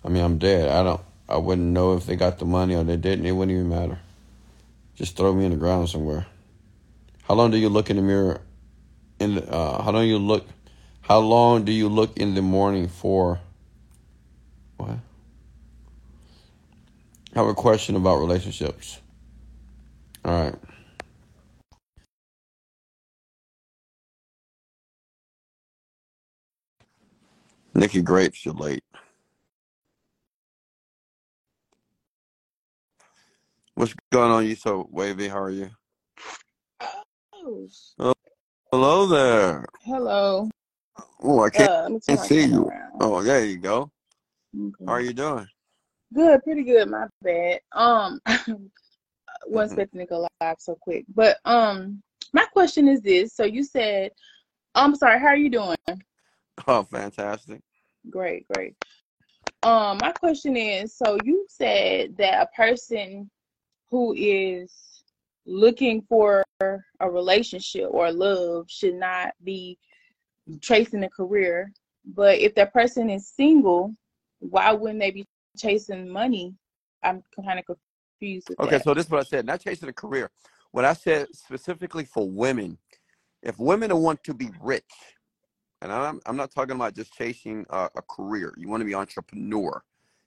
I mean, I'm dead. I don't. I wouldn't know if they got the money or they didn't. It wouldn't even matter. Just throw me in the ground somewhere. How long do you look in the mirror? In the, uh, how long you look? How long do you look in the morning for? What? I have a question about relationships. All right. Nikki Grapes, you're late. What's going on, you so wavy? How are you? Oh, hello there. Hello. Oh, I can't, Uh, let me turn can't see you. around. Oh, there you go. How are you doing? Good, pretty good. My bad. Um, wasn't expecting to go live so quick, but um, my question is this. So you said, I'm sorry. How are you doing? [LAUGHS] Oh, fantastic. Great, great. Um, my question is, so you said that a person who is looking for a relationship or love should not be chasing a career, but if that person is single, why wouldn't they be chasing money? I'm kind of confused with Okay, that. so this is what I said. Not chasing a career. What I said specifically for women, if women want to be rich, and I'm I'm not talking about just chasing a, a career. You want to be entrepreneur.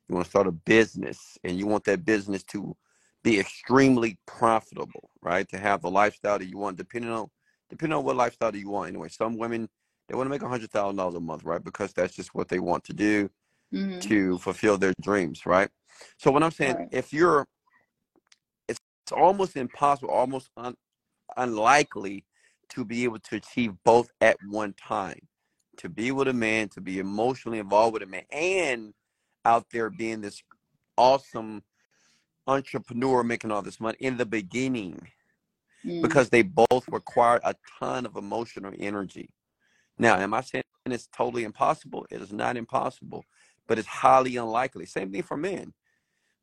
You want to start a business, and you want that business to be extremely profitable, right? To have the lifestyle that you want, depending on depending on what lifestyle that you want. Anyway, some women they want to make a hundred thousand dollars a month, right? Because that's just what they want to do hmm to fulfill their dreams, right? So what I'm saying, Right. if you're, it's, it's almost impossible, almost un, unlikely to be able to achieve both at one time. To be with a man, to be emotionally involved with a man, and out there being this awesome entrepreneur making all this money in the beginning, Mm. because they both require a ton of emotional energy. Now, am I saying it's totally impossible? It is not impossible, but it's highly unlikely. Same thing for men.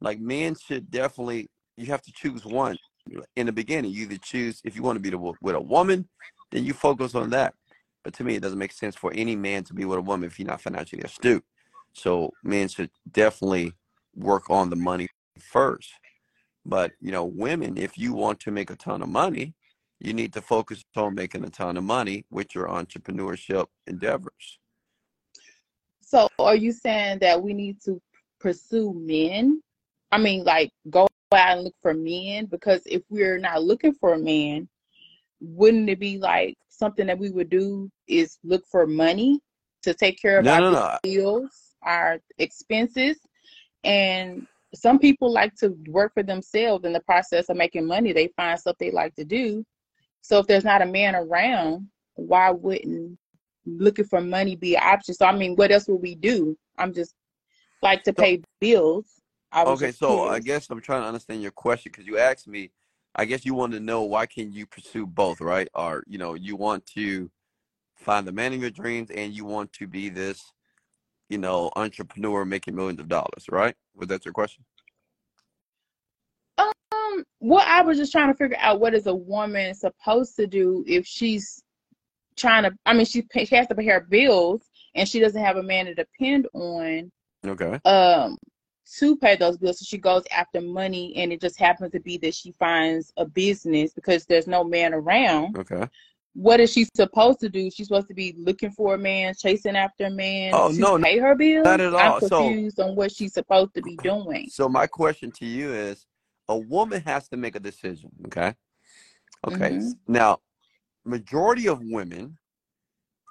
Like men should definitely, you have to choose one in the beginning. You either choose if you want to be the, with a woman, then you focus on that. But to me, it doesn't make sense for any man to be with a woman if you're not financially astute. So men should definitely work on the money first. But you know, women, if you want to make a ton of money, you need to focus on making a ton of money with your entrepreneurship endeavors. So are you saying that we need to pursue men? I mean, like go out and look for men because if we're not looking for a man, wouldn't it be like something that we would do is look for money to take care of No, our no, no. bills, our expenses, and some people like to work for themselves in the process of making money. They find stuff they like to do. So if there's not a man around, why wouldn't looking for money be an option? So I mean, what else would we do? I'm just like to So, pay bills. I was okay, so I guess I'm trying to understand your question because you asked me. I guess you want to know why can you pursue both, right? Or you know, you want to find the man of your dreams and you want to be this, you know, entrepreneur making millions of dollars, right? Was that your question? Um, well, I was just trying to figure out what is a woman supposed to do if she's trying to. I mean, she, pay, she has to pay her bills and she doesn't have a man to depend on. Okay. Um, to pay those bills. So she goes after money, and it just happens to be that she finds a business because there's no man around. Okay. What is she supposed to do? She's supposed to be looking for a man, chasing after a man Oh, to no, pay her bills. not at all. I'm So- confused on what she's supposed to be doing. So my question to you is a woman has to make a decision, okay? Okay. Mhm. Now, majority of women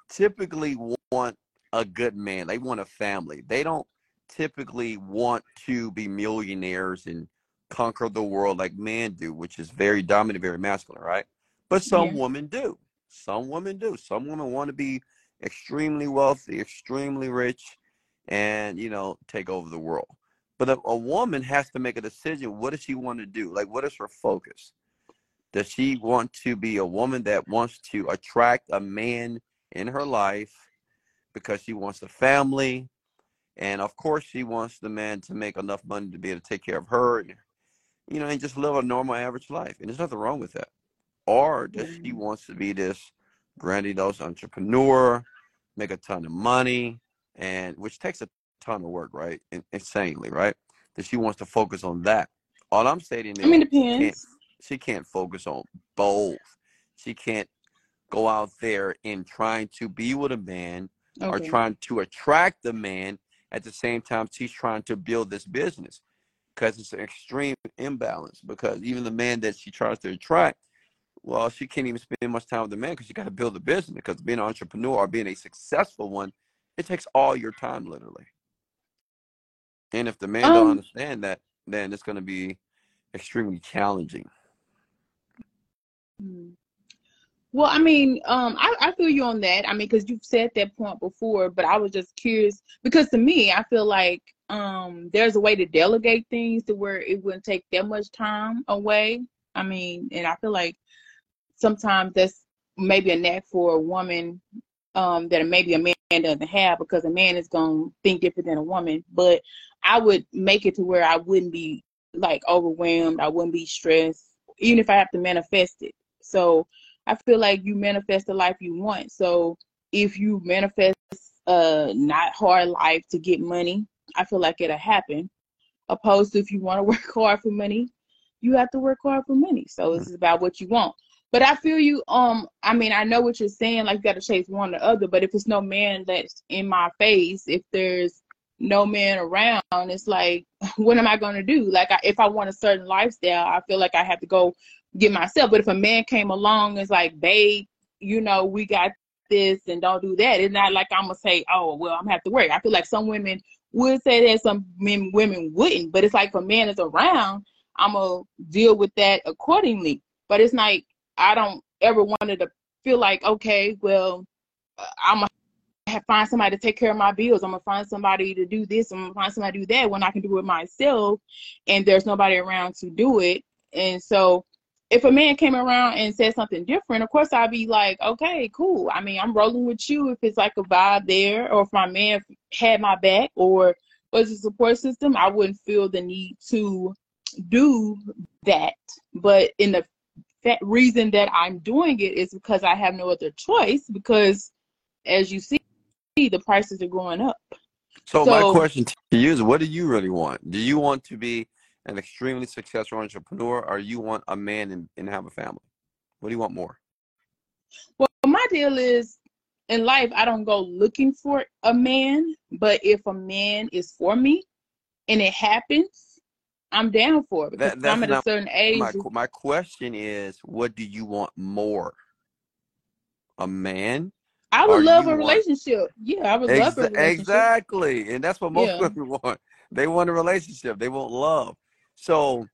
typically want a good man. They want a family. They don't typically want to be millionaires and conquer the world like men do, which is very dominant, very masculine, right? But some Yeah. women do. Some women do. Some women want to be extremely wealthy, extremely rich, and you know, take over the world. But a, a woman has to make a decision. What does she want to do? Like, what is her focus? Does she want to be a woman that wants to attract a man in her life because she wants a family? And of course, she wants the man to make enough money to be able to take care of her, and, you know, and just live a normal, average life. And there's nothing wrong with that. Or does she Mhm. wants to be this grandiose entrepreneur, make a ton of money, and which takes a ton of work, right? In, insanely, right? That she wants to focus on that. All I'm stating is I mean, she can't, depends. she can't focus on both. She can't go out there and trying to be with a man or trying to attract the man at the same time she's trying to build this business because it's an extreme imbalance because even the man that she tries to attract well she can't even spend much time with the man because she got to build a business because being an entrepreneur or being a successful one it takes all your time literally and if the man don't Um, understand that then it's going to be extremely challenging Hmm. Well, I mean, um, I, I feel you on that. I mean, because you've said that point before, but I was just curious because to me, I feel like um, there's a way to delegate things to where it wouldn't take that much time away. I mean, and I feel like sometimes that's maybe a knack for a woman um, that maybe a man doesn't have because a man is going to think different than a woman. But I would make it to where I wouldn't be like overwhelmed. I wouldn't be stressed, even if I have to manifest it. So I feel like you manifest the life you want. So if you manifest a not hard life to get money, I feel like it'll happen. Opposed to if you want to [LAUGHS] work hard for money, you have to work hard for money. So it's about what you want. But I feel you. Um, I mean, I know what you're saying. Like you got to chase one or the other. But if it's no man that's in my face, if there's no man around, it's like, [LAUGHS] what am I gonna do? Like, I, if I want a certain lifestyle, I feel like I have to go get myself. But if a man came along is like, babe, you know, we got this and don't do that, it's not like I'm gonna say, oh, well, I'm gonna have to work. I feel like some women would say that, some men women wouldn't. But it's like if a man is around, I'm gonna deal with that accordingly. But it's like I don't ever wanted to feel like, okay, well, I'm gonna find somebody to take care of my bills. I'm gonna find somebody to do this. I'm gonna find somebody to do that when I can do it myself, and there's nobody around to do it. And so, if a man came around and said something different, of course I'd be like, okay, cool. I mean, I'm rolling with you if it's like a vibe there, or if my man had my back, or was a support system, I wouldn't feel the need to do that. But in the that reason that I'm doing it is because I have no other choice. Because as you see, the prices are going up. So, my question to you is, what do you really want? Do you want to be an extremely successful entrepreneur, or you want a man and, and have a family? What do you want more? Well, my deal is in life, I don't go looking for a man, but if a man is for me and it happens, I'm down for it because That- I'm at a certain age. My my question is, what do you want more? A man? I would love a want- relationship. Yeah, I would love a relationship. exactly, and that's what most Yeah. women [LAUGHS] want. They want a relationship. They want love. So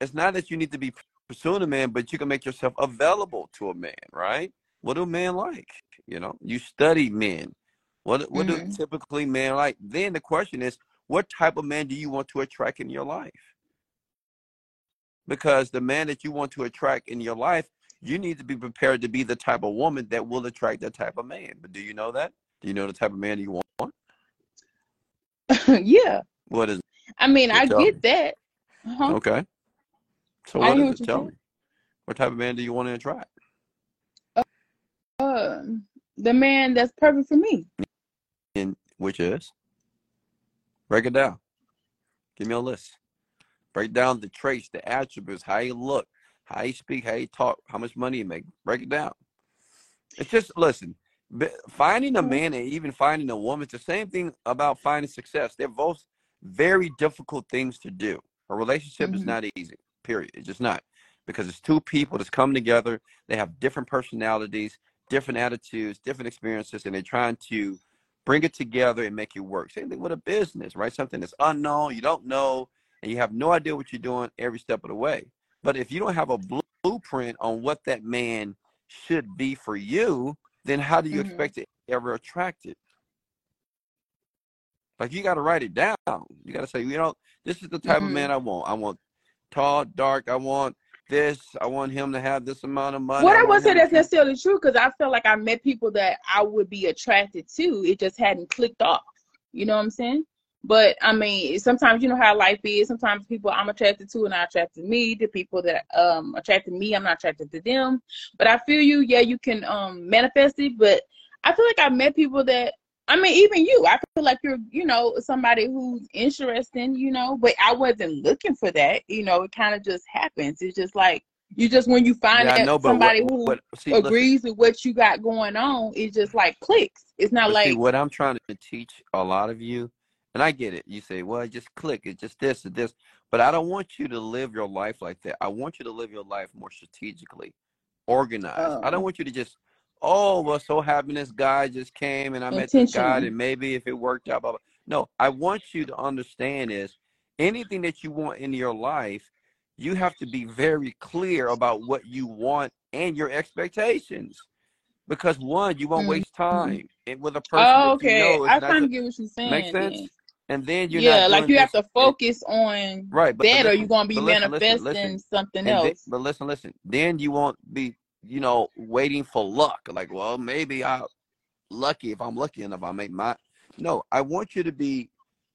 it's not that you need to be pursuing a man, but you can make yourself available to a man, right? What do men like? You know, you study men. What what do Mhm. typically men like? Then the question is, what type of man do you want to attract in your life? Because the man that you want to attract in your life, you need to be prepared to be the type of woman that will attract that type of man. But do you know that? Do you know the type of man you want? [LAUGHS] yeah, What is I mean, I get me. that. Uh-huh. okay? So what it? Tell me. What type of man do you want to attract? Um, the man that's perfect for me. And which is? Break it down. Give me a list. Break down the traits, the attributes, how you look, how you speak, how you talk, how much money you make. Break it down. It's just listen. Finding a Mm-hmm. man and even finding a woman, it's the same thing about finding success. They're both very difficult things to do. A relationship is Mhm. not easy. Period. It's just not because it's two people that's come together. They have different personalities, different attitudes, different experiences, and they're trying to bring it together and make it work. Same thing with a business, right? Something that's unknown, you don't know, and you have no idea what you're doing every step of the way. But if you don't have a blueprint on what that man should be for you, then how do you Mhm. expect to ever attract it? Like you got to write it down. You got to say, you know, this is the type of Mhm. man I want. I want tall, dark. I want this. I want him to have this amount of money. What I want wouldn't say him to that's necessarily true because I felt like I met people that I would be attracted to. It just hadn't clicked off. You know what I'm saying? But I mean, sometimes you know how life is. Sometimes people I'm attracted to are not attracted to me. The people that um attracted me, I'm not attracted to them. But I feel you. Yeah, you can um manifest it. But I feel like I've met people that I mean, even you. I feel like you're, you know, somebody who's interesting, you know. But I wasn't looking for that. You know, it kind of just happens. It's just like you just when you find Yeah, I know, somebody what, who what, see, listen, agrees with what you got going on, it just like clicks. It's not like see, what I'm trying to teach a lot of you, and I get it. You say, well, just click. It's just this and this. But I don't want you to live your life like that. I want you to live your life more strategically, organized. I don't Oh. want you to just, oh, well, so having this guy just came and I met this guy and maybe if it worked out, blah, blah. No, I want you to understand is anything that you want in your life, you have to be very clear about what you want and your expectations. Because one, you won't Mhm. waste time and with a person oh, that you okay. know I kind of get what you're saying. Make sense? And then you're Yeah, not like you have to focus on right, but that, or listen, you're gonna be listen, manifesting listen. something And then, else. but listen, listen. Then you won't be, you know, waiting for luck. Like, well, maybe I'm lucky if I'm lucky enough. I make my. No, I want you to be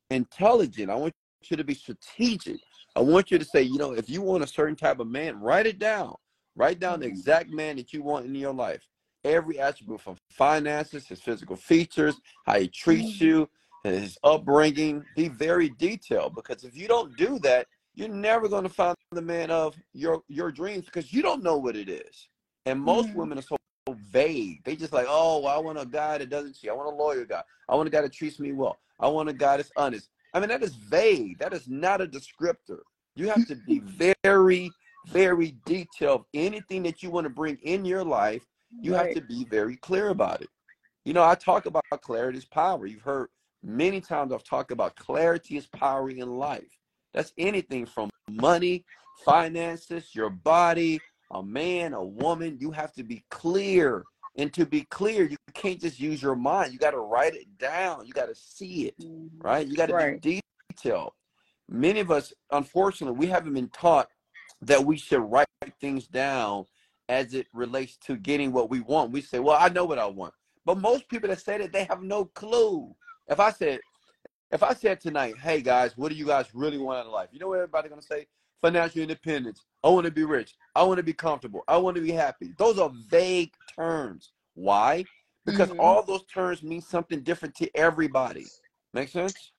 intelligent. I want you to be strategic. I want you to say, you know, if you want a certain type of man, write it down. Write down the Mhm. exact man that you want in your life. Every attribute from finances, his physical features, how he treats Mhm. you, his upbringing. Be very detailed because if you don't do that, you're never going to find the man of your your dreams because you don't know what it is. And most Mhm. women are so vague. They just like, oh, well, I want a guy that doesn't cheat. I want a lawyer guy. I want a guy that treats me well. I want a guy that's honest. I mean, that is vague. That is not a descriptor. You have to be very, very detailed. Anything that you want to bring in your life, you have to be very clear about it. You know, I talk about clarity is power. You've heard many times I've talked about clarity is power in life. That's anything from money, finances, your body, a man, a woman. You have to be clear. And to be clear, you can't just use your mind. You got to write it down. You got to see it, Mhm. right? You got to Right. be detailed. Many of us, unfortunately, we haven't been taught that we should write things down as it relates to getting what we want. We say, well, I know what I want. But most people that say that, they have no clue. If I said, if I said tonight, hey guys, what do you guys really want out of life? You know what everybody's gonna say? Financial independence. I want to be rich. I want to be comfortable. I want to be happy. Those are vague terms. Why? Because Mhm. all those terms mean something different to everybody. Make sense?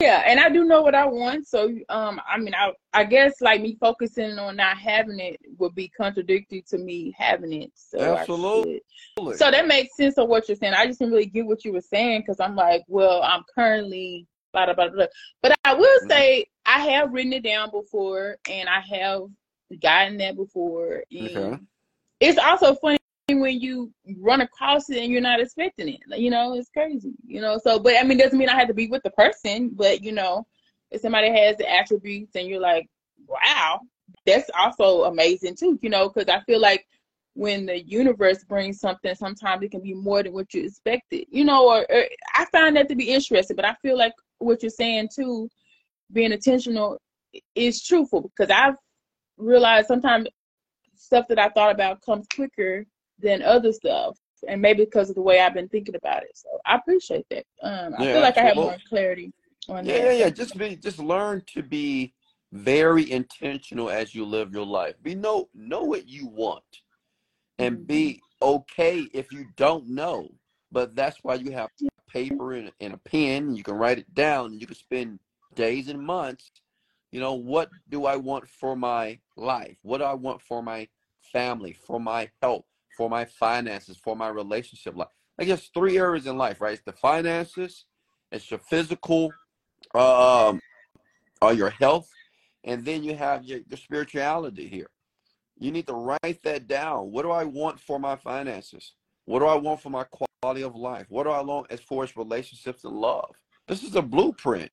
Yeah, and I do know what I want. So, um, I mean, I I guess like me focusing on not having it would be contradictory to me having it. So Absolutely. So that makes sense of what you're saying. I just didn't really get what you were saying because I'm like, well, I'm currently blah blah blah blah. But I will Mhm. say I have written it down before, and I have gotten that before. And Okay. it's also funny when you run across it and you're not expecting it. You know, it's crazy. You know, so but I mean, doesn't mean I have to be with the person, but you know, if somebody has the attributes and you're like, wow, that's also amazing too. You know, because I feel like when the universe brings something, sometimes it can be more than what you expected. You know, or, or I find that to be interesting, but I feel like what you're saying too, being intentional, is truthful because I've realized sometimes stuff that I thought about comes quicker than other stuff, and maybe because of the way I've been thinking about it. So I appreciate that. Um, I Yeah, feel like I have more clarity on Yeah, that. yeah, yeah. Just be, just learn to be very intentional as you live your life. Be know know what you want, and be okay if you don't know. But that's why you have paper and, and a pen. You can write it down. And you can spend days and months, you know, what do I want for my life? What do I want for my family, for my health, for my finances, for my relationship life? I guess three areas in life, right? It's the finances, it's your physical, um, or your health, and then you have your, your spirituality here. You need to write that down. What do I want for my finances? What do I want for my quality of life? What do I want as far as relationships and love? This is a blueprint.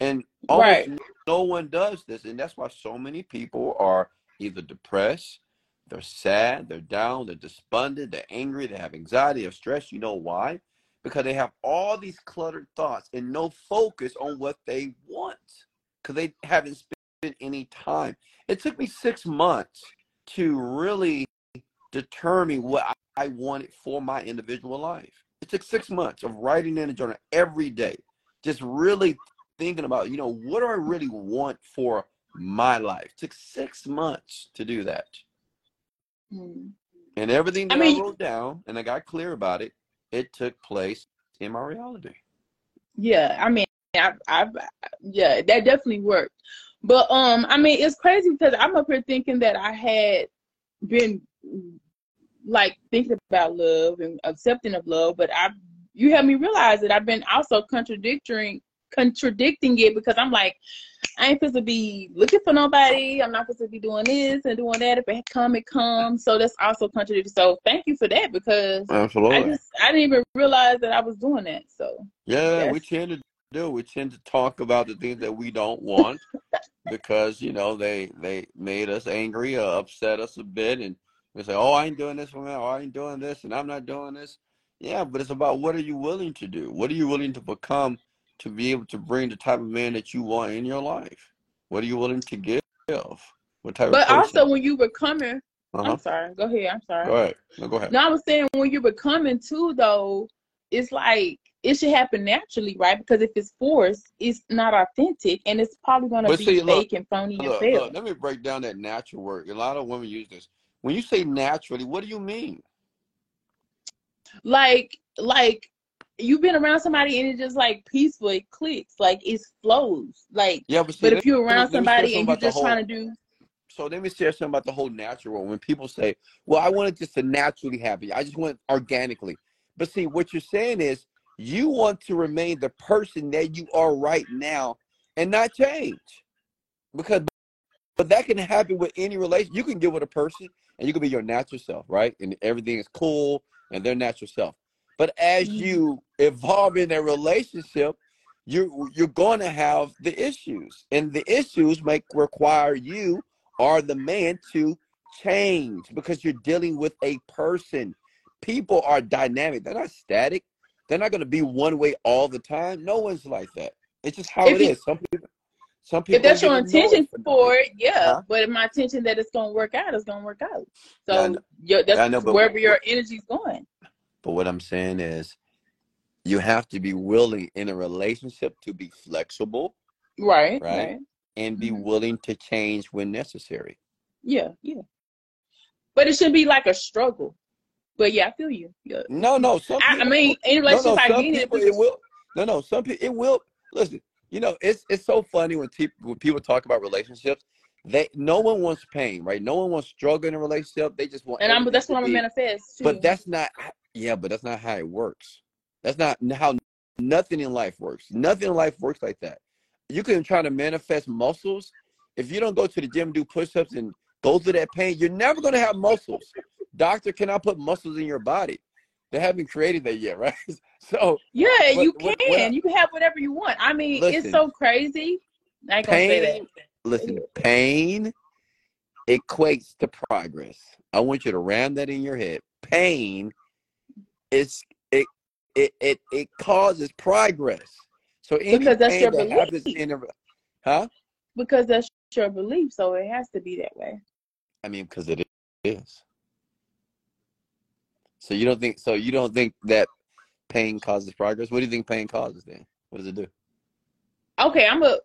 And almost right. no one does this. And that's why so many people are either depressed, they're sad, they're down, they're despondent, they're angry, they have anxiety or stress. You know why? Because they have all these cluttered thoughts and no focus on what they want because they haven't spent any time. It took me six months to really determine what I wanted for my individual life. It took six months of writing in a journal every day, just really thinking about, you know, what do I really want for my life? It took six months to do that. Mm. And everything that I, mean, I wrote down and I got clear about it, it took place in my reality. Yeah, I mean, I, I, yeah, that definitely worked. But um, I mean, it's crazy because I'm up here thinking that I had been like thinking about love and accepting of love, but I, you have me realize that I've been also contradicting contradicting it because I'm like, I ain't supposed to be looking for nobody. I'm not supposed to be doing this and doing that. If it come, it comes. So that's also contradicting. So thank you for that because Absolutely. I just I didn't even realize that I was doing that. So yeah, we tend to do. We tend to talk about the things that we don't want because you know they they made us angry or upset us a bit, and we say, "Oh, I ain't doing this for me. Oh, I ain't doing this, and I'm not doing this." Yeah, but it's about what are you willing to do? What are you willing to become to be able to bring the type of man that you want in your life? What are you willing to give? What type but also, when you were coming, uh-huh. I'm sorry. Go ahead. I'm sorry. Go ahead. No, go ahead. No, I was saying when you were coming too, though, it's like it should happen naturally, right? Because if it's forced, it's not authentic, and it's probably going to be see, fake look, and phony look, and look, Let me break down that natural word. A lot of women use this. When you say naturally, what do you mean? Like, like you've been around somebody and it's just like peaceful, it clicks, like it flows. Like, yeah, but, see, but if you're around somebody and you're just whole, trying to do. So let me share something about the whole natural. When people say, "Well, I want it just to naturally happen. I just want organically," but see, what you're saying is you want to remain the person that you are right now and not change, because but that can happen with any relation. You can get with a person and you can be your natural self, right? And everything is cool and their natural self. But as mm-hmm. you evolve in a relationship, you you're going to have the issues, and the issues make require you or the man to change because you're dealing with a person. People are dynamic; they're not static. They're not going to be one way all the time. No one's like that. It's just how if it you, is. Some people. Some people if that's your intention for it, yeah. Uh-huh. But if my intention that it's gonna work out, it's gonna work out. So yeah, that's know, wherever your energy's going. But what I'm saying is, you have to be willing in a relationship to be flexible, right? Right, right. and be mm-hmm. willing to change when necessary. Yeah, yeah. But it should be like a struggle. But yeah, I feel you. Yeah. No, no. Some I, people, I mean, in relationship, no, no, some people, it, will. No, no. Some people, it will. Listen, you know, it's it's so funny when people when people talk about relationships. They no one wants pain, right? No one wants struggle in a relationship. They just want. And I'm that's what I'm gonna manifest. Too. But that's not. Yeah, but that's not how it works. That's not how nothing in life works. Nothing in life works like that. You can try to manifest muscles. If you don't go to the gym, do push-ups, and go through that pain, you're never gonna have muscles. Doctor cannot put muscles in your body. They haven't created that yet, [LAUGHS] right? So yeah, but, you can. What, what, you can have whatever you want. I mean, listen, it's so crazy. I ain't pain, gonna say that. Listen, pain equates to progress. I want you to ram that in your head. Pain it's it it it, it causes progress. So because that's your that belief. In a, huh? Because that's your belief, so it has to be that way. I mean, because it is. So you don't think so? You don't think that pain causes progress? What do you think pain causes then? What does it do? Okay, I'm a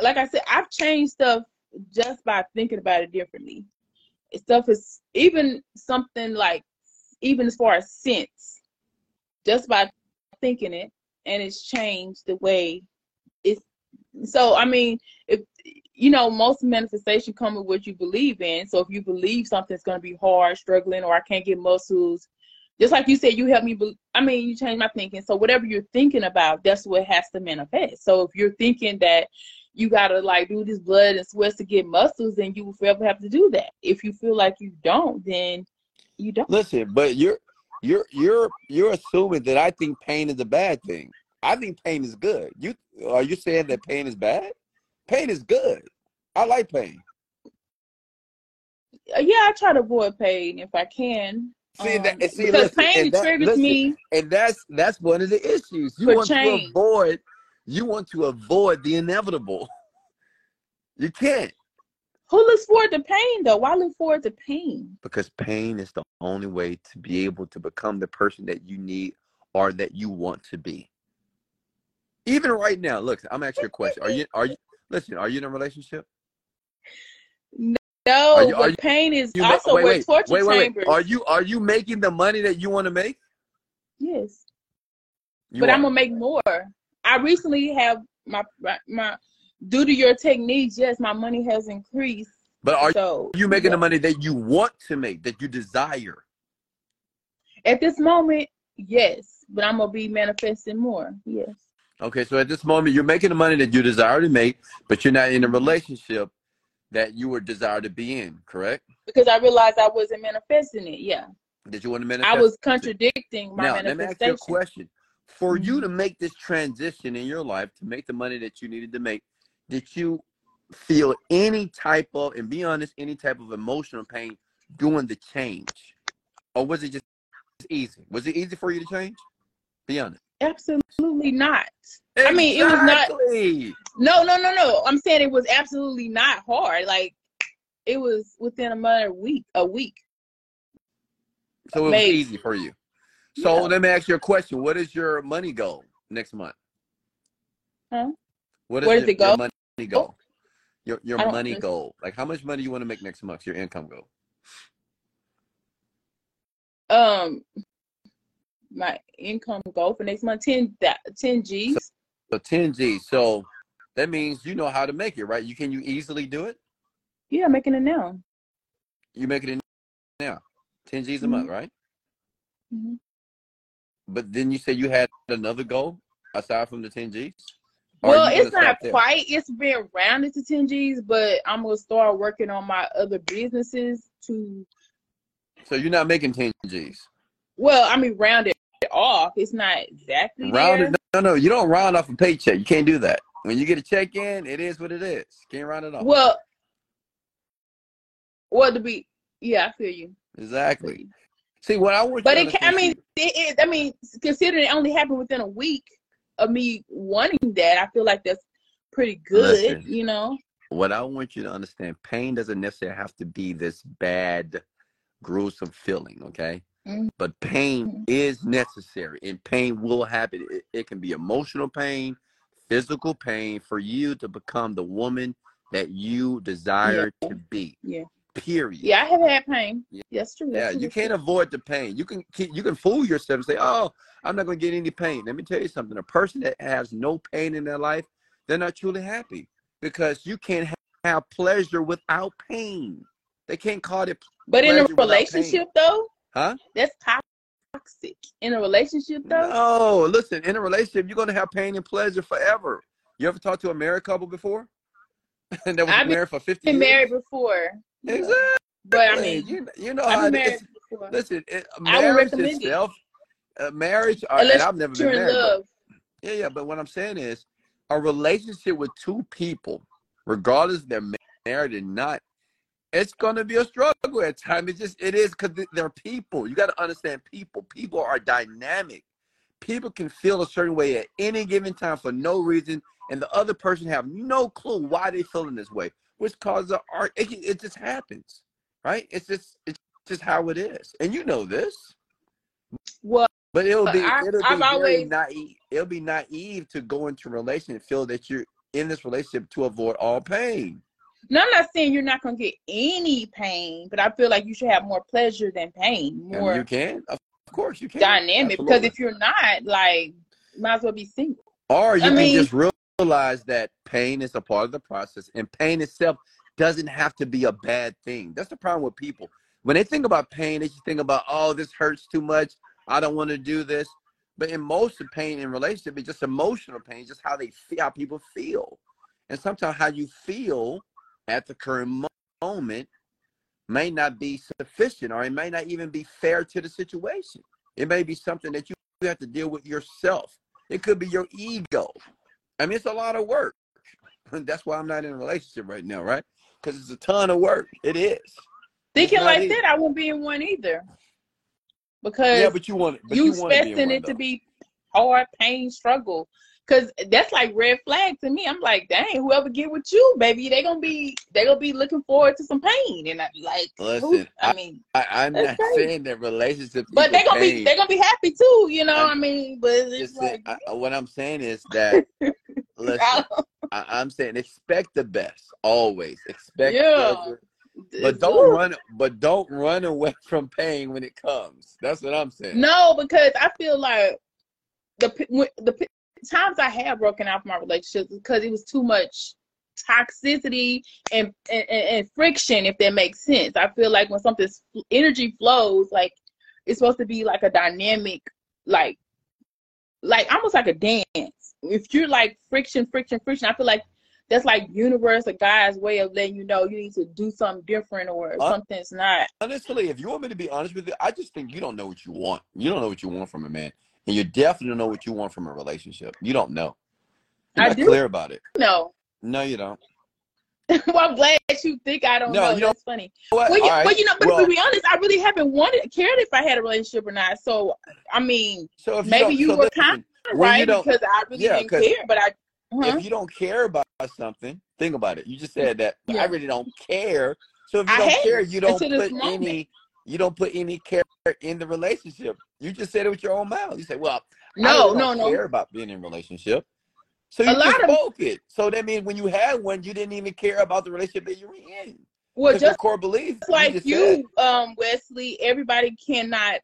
like I said, I've changed stuff just by thinking about it differently. Stuff is even something like even as far as sense, just by thinking it, and it's changed the way it's So I mean, if you know, most manifestation come with what you believe in. So if you believe something's gonna be hard, struggling, or I can't get muscles, just like you said, you help me. Be- I mean, you change my thinking. So whatever you're thinking about, that's what has to manifest. So if you're thinking that you gotta like do this blood and sweat to get muscles, then you will forever have to do that. If you feel like you don't, then you don't. Listen, but you're you're you're you're assuming that I think pain is a bad thing. I think pain is good. You are you saying that pain is bad? Pain is good. I like pain. Uh, Yeah, I try to avoid pain if I can. See Um, that see because listen, pain that- triggers listen, me. and that's that's one of the issues. You want change. to avoid you want to avoid the inevitable. [LAUGHS] You can't Who looks forward to pain though? Why look forward to pain? because pain is the only way to be able to become the person that you need or that you want to be. Even right now, look, I'm asking you a question. Are you are you listen, are you in a relationship? No, Are you- but are you- pain is You also wait, wait, torture wait, wait, chambers. wait. Are you are you making the money that you want to make? yes, You but are. I'm gonna make more. I recently have my my, my due to your techniques. Yes, my money has increased. but are so you making the money that you want to make, that you desire? At this moment, yes, but I'm gonna be manifesting more. Yes. Okay, so at this moment, you're making the money that you desire to make, but you're not in a relationship that you would desire to be in, correct? Because I realized I wasn't manifesting it. Yeah, Did you want to manifest. I was contradicting my now, let me ask you a question. For you Mhm. to make this transition in your life, to make the money that you needed to make, did you feel any type of, and be honest, any type of emotional pain doing the change? Or was it just easy? Was it easy for you to change? Be honest. Absolutely not. I mean, it was not- No, no, no, no. I'm saying it was absolutely not hard. Like it was within a matter of week, a week. So it was easy for you. So Yeah. let me ask you a question. What is your money goal next month? Huh? What is Where does your, it go? your money goal? Your your money understand. goal. Like how much money you want to make next month? Your income goal. Um, my income goal for next month 10, that 10 G's. So 10 G. So that means you know how to make it, right? You can you easily do it? yeah, making it now. You make it in now. 10 G's a month, right? Mhm. But then you say you had another goal aside from the 10 G's? Well, it's not quite. It's been rounded to 10 G's, but I'm gonna start working on my other businesses to. So you're not making 10 G's. Well, I mean, rounded off. It's not exactly rounded. there. no no, you don't round off a paycheck. You can't do that. When you get a check in, it is what it is. Can't round it off. Well, well, to be, yeah, I feel you. Exactly. See what I want But it, I mean, it, it, I mean, considering it only happened within a week of me wanting that, I feel like that's pretty good. Listen. You know, what I want you to understand, pain doesn't necessarily have to be this bad, gruesome feeling, okay? Mhm. But pain Mhm. is necessary and pain will happen. It, it can be emotional pain, physical pain for you to become the woman that you desire Yeah. to be. Yeah. Period. yeah, I have had pain. Yeah. True. Yeah, you can't avoid the pain. You can keep, you can fool yourself and say, "Oh, I'm not going to get any pain." Let me tell you something. A person that has no pain in their life, they're not truly happy because you can't have pleasure without pain. They can't call it, But in a pleasure without pain. relationship, though, huh? that's toxic. In a relationship, though, No, listen. In a relationship, you're going to have pain and pleasure forever. You ever talked to a married couple before? And [LAUGHS] that was I've been- married for 50 been years? married before. Exactly. But I mean, you, you know how I've been it is. married before. Listen, it, marriage recommend it. itself, uh, marriage, uh, and Unless I've never been you're in but- love. Yeah, yeah, but what I'm saying is a relationship with two people, regardless if they're married or not, it's gonna be a struggle at times. It just it is because they're people. You got to understand people. People are dynamic. People can feel a certain way at any given time for no reason, and the other person have no clue why they feeling this way, which causes art. It, it just happens, right? It's just it's just how it is, and you know this. Well, But it'll be I- it'll be I've very always- naive. It'll be naive to go into a relationship and feel that you're in this relationship to avoid all pain. no, I'm not saying you're not gonna get any pain, but I feel like you should have more pleasure than pain, And more you can, of course, you can. dynamic. Because if you're not, like, might as well be single. or you I can mean- just realize that pain is a part of the process, and pain itself doesn't have to be a bad thing. That's the problem with people. When they think about pain, they just think about, oh, this hurts too much. I don't want to do this. But in most of pain in relationship, it's just emotional pain, just how they feel, how people feel. And sometimes how you feel at the current moment may not be sufficient or it may not even be fair to the situation. It may be something that you have to deal with yourself. It could be your ego. I mean, it's a lot of work. [LAUGHS] That's why I'm not in a relationship right now, right? Because it's a ton of work. It is. Thinking like easy. that, I won't be in one either. Because yeah, but you want but you, you expecting it to be hard, pain, struggle. Cause that's like red flag to me. I'm like, dang, whoever get with you, baby, they gonna be they gonna be looking forward to some pain. And I like, listen, who, I, I, mean, I, am not crazy. saying that relationships, but they gonna pain. be they gonna be happy too. You know, I, I mean, but it's like, I, what I'm saying is that [LAUGHS] listen, [LAUGHS] I, am saying expect the best always. Expect yeah. Pleasure, but don't run but don't run away [LAUGHS] from pain when it comes. That's what I'm saying. No, because I feel like the the times I have broken out from my relationships because it was too much toxicity and, and, and friction if that makes sense i feel like when something's energy flows like it's supposed to be like a dynamic like like almost like a dance if you're like friction friction friction i feel like that's like universe, a guy's way of letting you know you need to do something different or uh, something's not. Honestly, if you want me to be honest with you, I just think you don't know what you want. You don't know what you want from a man, and you definitely don't know what you want from a relationship. You don't know. You're I not do. clear about it. No. No, you don't. [LAUGHS] well, I'm glad you think I don't no, know. You That's funny. What? Well, you, right. well, you know, but well, to be honest, I really haven't wanted cared if I had a relationship or not. So, I mean, so maybe you, you were kind of right because I really yeah, didn't care, but I uh-huh. If you don't care about something, think about it. You just said that yeah. I really don't care. So if you I don't care, you don't put any you don't put any care in the relationship. You just said it with your own mouth. You say, "Well, no, no, no, care about being in a relationship." So you a just spoke of, it. So that means when you had one, you didn't even care about the relationship that you were in. Well, just core belief, like you, you um, Wesley. Everybody cannot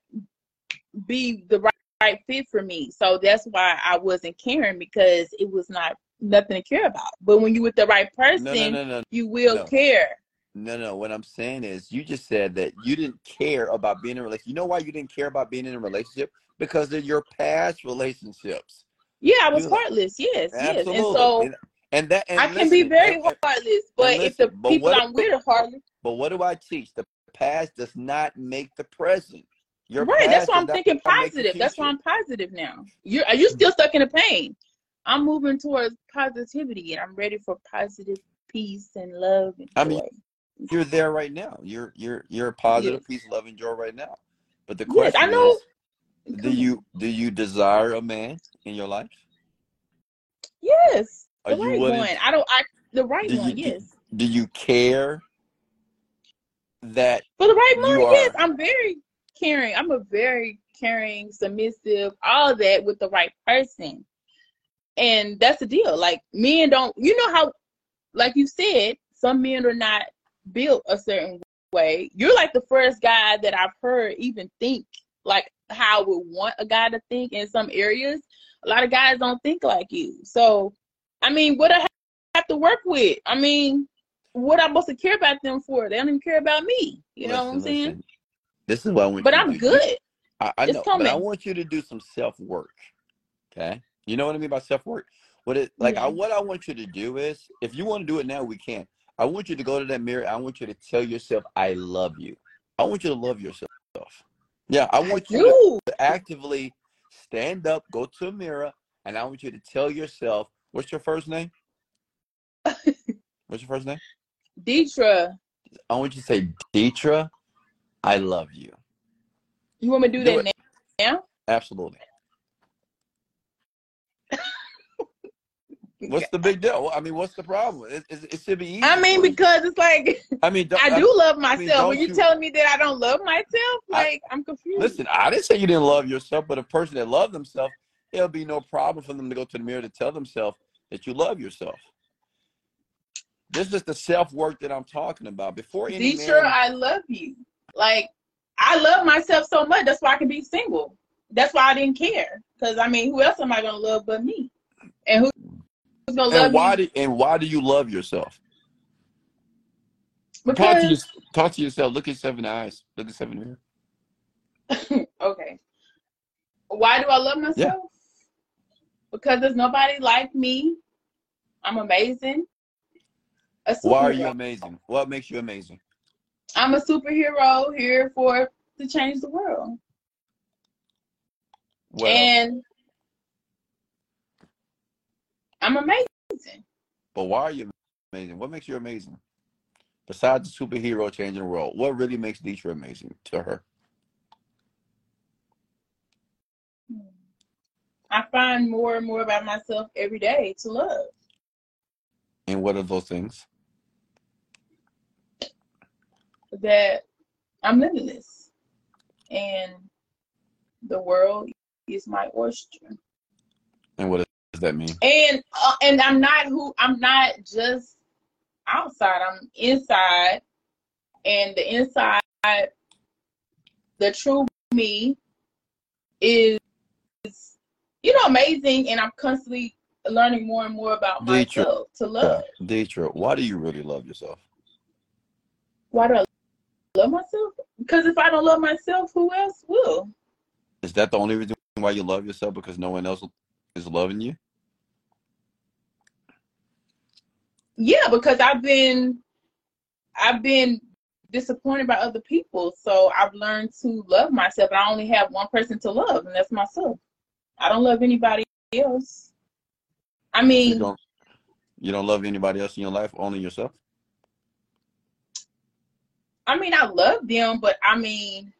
be the right fit for me. So that's why I wasn't caring because it was not nothing to care about. But when you with the right person, no, no, no, you will care. No, no. What I'm saying is, you just said that you didn't care about being in a relationship. You know why you didn't care about being in a relationship? Because of your past relationships. Yeah, I was you heartless. Yes, absolutely. yes. And so, and, and that and I listen, can be very and, heartless, but listen, if the people I'm with are heartless. But what do I teach? The past does not make the present. You're right. That's why I'm thinking positive. That's why I'm positive now. You're you still stuck in the pain? I'm moving towards positivity, and I'm ready for positive peace and love. And I mean, you're there right now. You're you're you're a positive yes. peace, love, and joy right now. But the question yes, I know. is, do you do you desire a man in your life? Yes, the are right one. I don't. I the right one. You, yes. Do, do you care that for the right one? Yes, I'm very caring. I'm a very caring, submissive, all that with the right person. And that's the deal. Like men don't you know how like you said, some men are not built a certain way. You're like the first guy that I've heard even think like how I would want a guy to think in some areas. A lot of guys don't think like you. So I mean, what I have to work with. I mean, what I'm supposed to care about them for? They don't even care about me. You listen, know what I'm saying? Listen. This is what I want. But I'm good. I, I know, but I want you to do some self work. Okay, you know what I mean by self work. What it like? Yeah. I, what I want you to do is, if you want to do it now, we can. I want you to go to that mirror. I want you to tell yourself, "I love you." I want you to love yourself. Yeah, I want I you to actively stand up, go to a mirror, and I want you to tell yourself, "What's your first name?" [LAUGHS] What's your first name? Deetra. I want you to say, Deetra, I love you. You want me to do, do that it. now? Absolutely. [LAUGHS] what's the big deal? I mean, what's the problem? It, it, it should be easy. I mean, because it's like I mean, [LAUGHS] I do love myself. I mean, Are you, you telling me that I don't love myself? Like I, am confused. Listen, I didn't say you didn't love yourself, but a person that loves themselves, it'll be no problem for them to go to the mirror to tell themselves that you love yourself. This is the self work that I'm talking about. Before any Teacher, man, I love you. Like I love myself so much. That's why I can be single. That's why I didn't care. Because I mean, who else am I gonna love but me? And who's gonna love And why me do and why do you love yourself? Talk to because you, talk to yourself. Look at seven eyes. Look at seven mirror. [LAUGHS] okay. Why do I love myself? Because there's nobody like me. I'm amazing. Why are you amazing? What makes you amazing? I'm a superhero here for to change the world. Well, and I'm amazing. but why are you amazing? What makes you amazing? Besides the superhero changing the world, what really makes Deetra amazing to her? Hmm. I find more and more about myself every day to love. And what are those things? That I'm limitless. And the world is my oyster. And what does that mean? And uh, and I'm not who I'm not just outside. I'm inside. And the inside the true me is you know amazing and I'm constantly learning more and more about Deetra. myself to love. Deetra, why do you really love yourself? Why do I love myself? Because if I don't love myself, who else will? Is that the only reason why you love yourself? Because no one else is loving you? Yeah, because I've been I've been disappointed by other people. So I've learned to love myself. I only have one person to love, and that's myself. I don't love anybody else. I mean You don't you don't love anybody else in your life, only yourself? I mean, I love them, but I mean,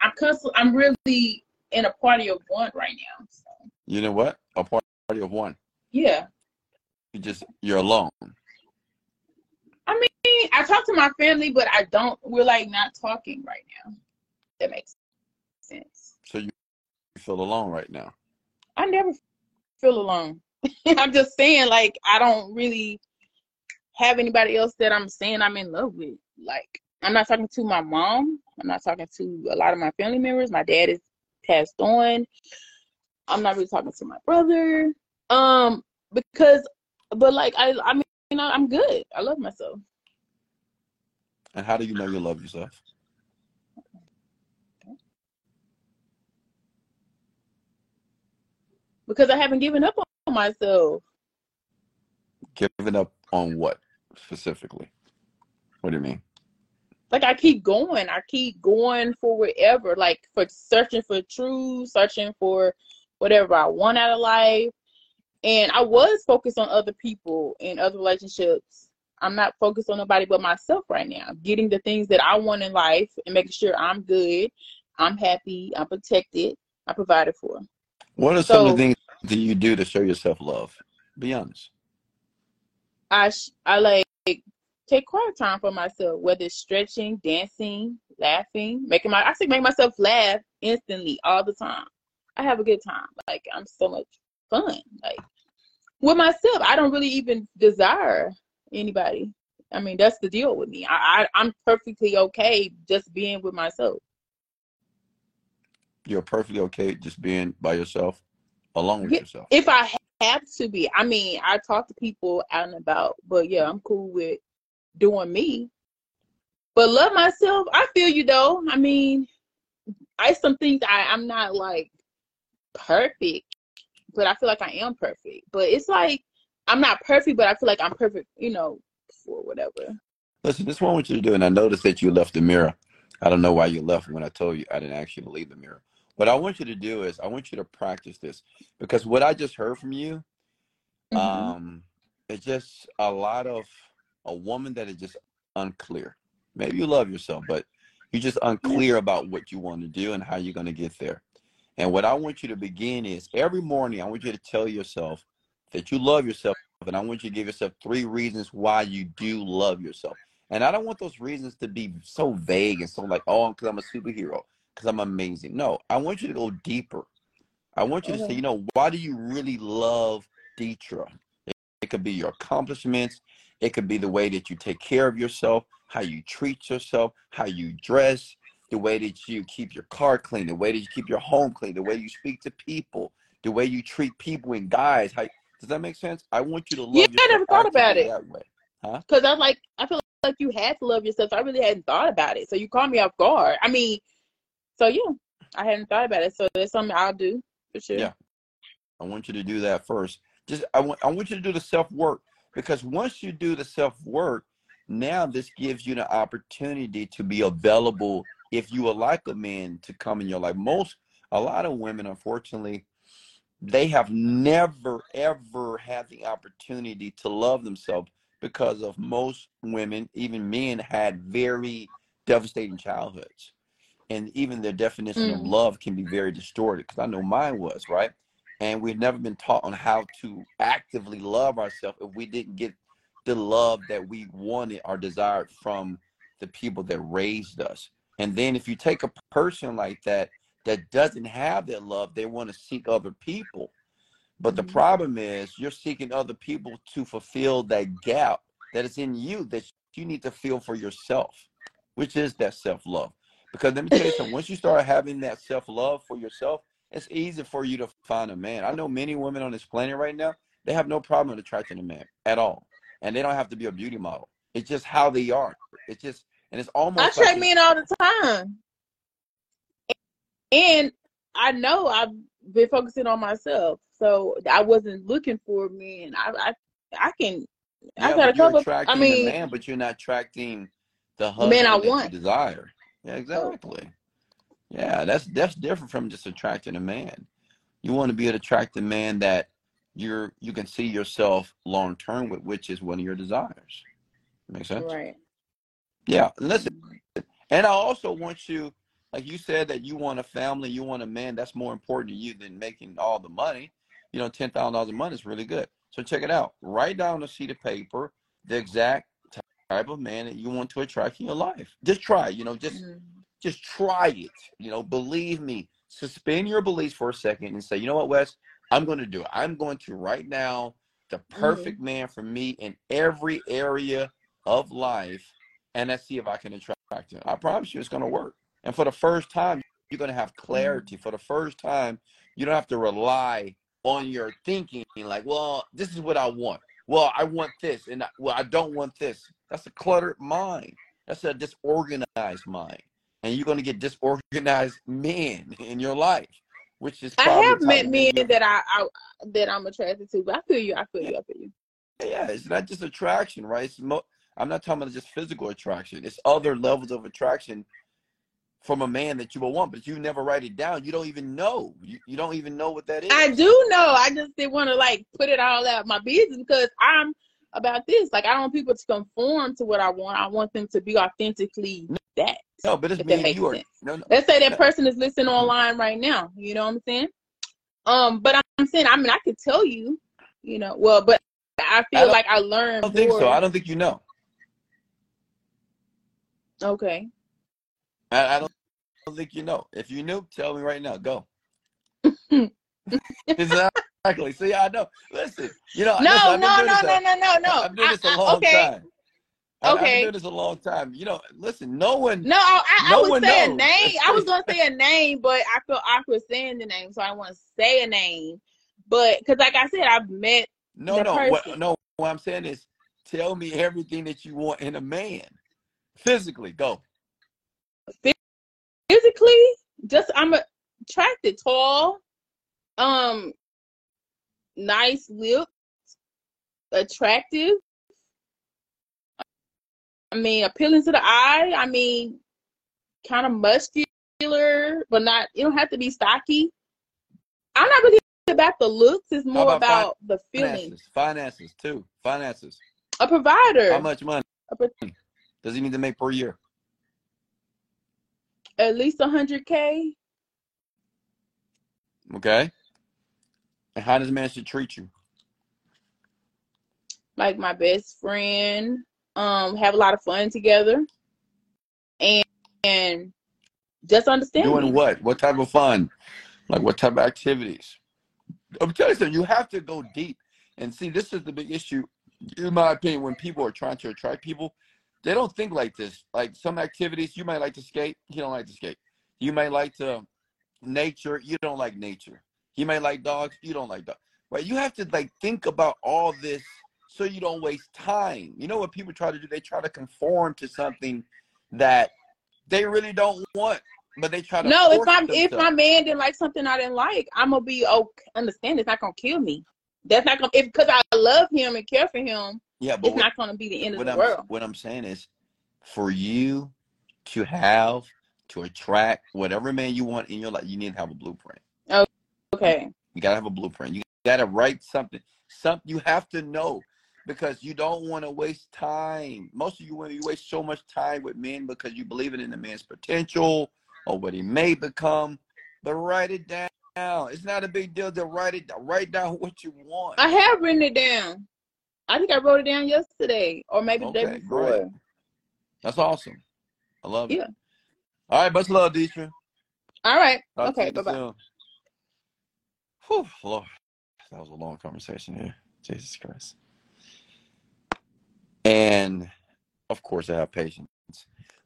I'm constantly, I'm really in a party of one right now. So, You know what? A party of one. yeah. You just you're alone. I mean, I talk to my family, but I don't. We're like not talking right now. That makes sense. So you feel alone right now. I never feel alone. [LAUGHS] I'm just saying, like, I don't really have anybody else that I'm saying I'm in love with. Like, I'm not talking to my mom. I'm not talking to a lot of my family members. My dad is passed on. I'm not really talking to my brother. Um, because, but like, I, I mean, you know, I'm good. I love myself. And how do you know you love yourself? because I haven't given up on myself. Giving up on what specifically? What do you mean? Like I keep going. I keep going for whatever. Like for searching for truth, searching for whatever I want out of life. And I was focused on other people and other relationships. I'm not focused on nobody but myself right now. Getting the things that I want in life and making sure I'm good, I'm happy, I'm protected, I'm provided for. What are some of the things that you do to show yourself love? Be honest. I sh- I like take quiet time for myself, whether it's stretching, dancing, laughing, making my I say make myself laugh instantly all the time. I have a good time. Like I'm so much fun. Like with myself, I don't really even desire anybody. I mean, that's the deal with me. I, I I'm perfectly okay just being with myself. You're perfectly okay just being by yourself, alone with yourself. If I have to be, I mean, I talk to people out and about, but yeah, I'm cool with doing me. But love myself, I feel you though. I mean, I some things I, I'm not like perfect, but I feel like I am perfect. But it's like I'm not perfect, but I feel like I'm perfect, you know, for whatever. Listen, this is what I want you to do, and I noticed that you left the mirror. I don't know why you left when I told you I didn't ask you to leave the mirror. What I want you to do is I want you to practice this because what I just heard from you, Mhm. um, it's just a lot of a woman that is just unclear. Maybe you love yourself, but you're just unclear about what you want to do and how you're going to get there. And what I want you to begin is every morning, I want you to tell yourself that you love yourself. And I want you to give yourself three reasons why you do love yourself. And I don't want those reasons to be so vague and so like, oh, because I'm a superhero, because I'm amazing. No, I want you to go deeper. I want you to say, you know, why do you really love Deetra? It, it could be your accomplishments. It could be the way that you take care of yourself, how you treat yourself, how you dress, the way that you keep your car clean, the way that you keep your home clean, the way you speak to people, the way you treat people and guys. How Does that make sense? I want you to love Yeah, I never thought about it. that way. Huh? Because I'm like, I feel like you had to love yourself. So I really hadn't thought about it. So you caught me off guard. I mean, so yeah, I hadn't thought about it. So that's something I'll do for sure. Yeah. I want you to do that first. Just I want I want you to do the self work because once you do the self work, now this gives you the opportunity to be available if you would like a man to come in your life. Most a lot of women, unfortunately, they have never ever had the opportunity to love themselves because of most women, even men, had very devastating childhoods. And even their definition of Mm. love can be very distorted because I know mine was, right? And we've never been taught on how to actively love ourselves if we didn't get the love that we wanted or desired from the people that raised us. And then if you take a person like that that doesn't have that love, they want to seek other people. But the Mhm. problem is you're seeking other people to fulfill that gap that is in you that you need to feel for yourself, which is that self-love. Because let me tell you something, once you start having that self-love for yourself, it's easy for you to find a man. I know many women on this planet right now, they have no problem attracting a man at all. And they don't have to be a beauty model. It's just how they are. It's just and it's I almost check like men all the time. And I know I've been focusing on myself. So I wasn't looking for men. I I, I can I got a couple attracting I mean man, but you're not attracting the husband man I want. desire. Yeah, exactly. Yeah, that's that's different from just attracting a man. You want to be an attractive man that you're you can see yourself long term with, which is one of your desires. Make sense? right. Yeah. Listen, and I also want you, like you said, that you want a family, you want a man that's more important to you than making all the money. You know, ten thousand dollars a month is really good. So check it out. Write down a sheet of paper the exact type of man that you want to attract in your life. Just try. You know, just Mhm. Just try it. You know, believe me. Suspend your beliefs for a second and say, you know what, Wes, I'm going to do it. I'm going to right now the mm-hmm. perfect man for me in every area of life, and let's see if I can attract him. I promise you, it's going to work. And for the first time, you're going to have mm-hmm. clarity. For the first time, you don't have to rely on your thinking like, well, this is what I want. Well, I want this, and I, well, I don't want this. That's a cluttered mind. That's a disorganized mind and you're going to get disorganized [LAUGHS] men in your life, which is I have met men that I, I that I'm attracted to, but I feel you. I feel yeah, you. I feel you. yeah, it's not just attraction, right? It's mo- I'm not talking about just physical attraction. It's other levels of attraction from a man that you will want, but you never write it down. You don't even know. You, you don't even know what that is. I do know. I just didn't want to like put it all out my business because I'm about this. Like I don't want people to conform to what I want. I want them to be authentically that. No, but it's me and you are. No, no. Let's say that person is listening online right now. You know what I'm saying? Um, but I'm saying, I mean, I could tell you, you know, well, but I I feel don't, like I learned. I don't think so. I don't think you know. Okay. I, I don't, I don't think you know. If you knew, tell me right now. Go. [LAUGHS] Exactly. See, I know. Listen, you know, listen, No, I've no, no, no, no, no, no. I've been doing this a I, long okay, time. I, I've been okay. doing this a long time. You know, listen, no one, No, I, I no would say a name. I was gonna [LAUGHS] say a name, but I feel awkward saying the name, so I want to say a name. But because, like I said, I've met no, no, what, no. What I'm saying is, tell me everything that you want in a man, physically. Go. physically. Just I'm attracted, tall, um, nice lips, attractive. I mean, appealing to the eye. I mean, kind of muscular, but not. You don't have to be stocky. I'm not really about the looks. It's How more about about the feeling. finances? Finances too. Finances. A provider. How much money a pro- does he need to make per year? at least a hundred k. Okay. And how does a man should treat you? Like my best friend. Um, have a lot of fun together, and and just understand Doing what? What type of fun? Like what type of activities? I'm telling you, something, you have to go deep. And see, this is the big issue, in my opinion, when people are trying to attract people, they don't think like this. Like some activities, you might like to skate, you don't like to skate. You might like to nature, you don't like nature. You might like dogs, you don't like dogs. right? You have to like think about all this so you don't waste time. You know what people try to do? They try to conform to something that they really don't want, but they try to. No, if I'm if my man didn't like something I didn't like, I'm gonna be okay. Understand? It's not gonna kill me. That's not gonna if because I love him and care for him. yeah, but It's what, not gonna be the end of the I'm world. what I'm saying is, for you to have to attract whatever man you want in your life, you need to have a blueprint. Oh, okay. You gotta have a blueprint. You gotta write something. Some you have to know because you don't want to waste time. Most of you women, you waste so much time with men because you believe in the man's potential or what he may become. But write it down. It's not a big deal to write it. Down. Write down [LAUGHS] what you want. I have written it down. I think I wrote it down yesterday or maybe the day before. great. That's awesome. I love it. Yeah. All right, much love, Deetra. All right. Talk Okay. Bye bye. Whew, Lord, that was a long conversation here. Jesus Christ. And of course, I have patience.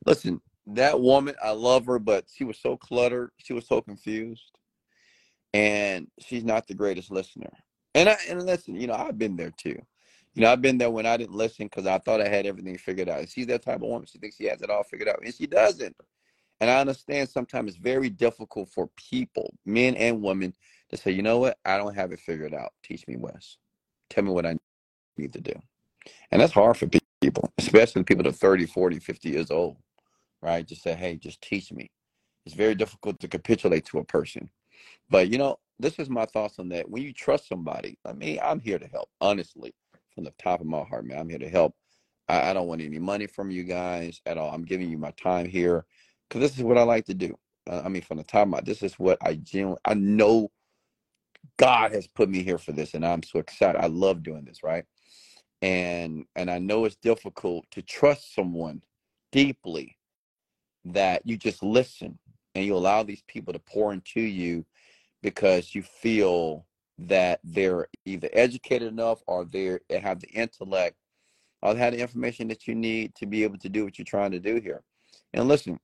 Listen, that woman, I love her, but she was so cluttered. She was so confused, and she's not the greatest listener. And I and listen, you know, I've been there too. You know, I've been there when I didn't listen because I thought I had everything figured out. And she's that type of woman. She thinks she has it all figured out, and she doesn't. And I understand sometimes it's very difficult for people, men and women, to say, you know what, I don't have it figured out. Teach me, Wes. Tell me what I need to do. And that's hard for pe- people, especially people that are 30, 40, 50 years old, right? Just say, hey, just teach me. It's very difficult to capitulate to a person. But, you know, this is my thoughts on that. When you trust somebody, I mean, I'm here to help, honestly, from the top of my heart, man. I'm here to help. I, I don't want any money from you guys at all. I'm giving you my time here because this is what I like to do. Uh, I mean, from the top of my, this is what I genuinely, I know God has put me here for this, and I'm so excited. I love doing this, right? And and I know it's difficult to trust someone deeply that you just listen and you allow these people to pour into you because you feel that they're either educated enough or they have the intellect or they have the information that you need to be able to do what you're trying to do here. And listen,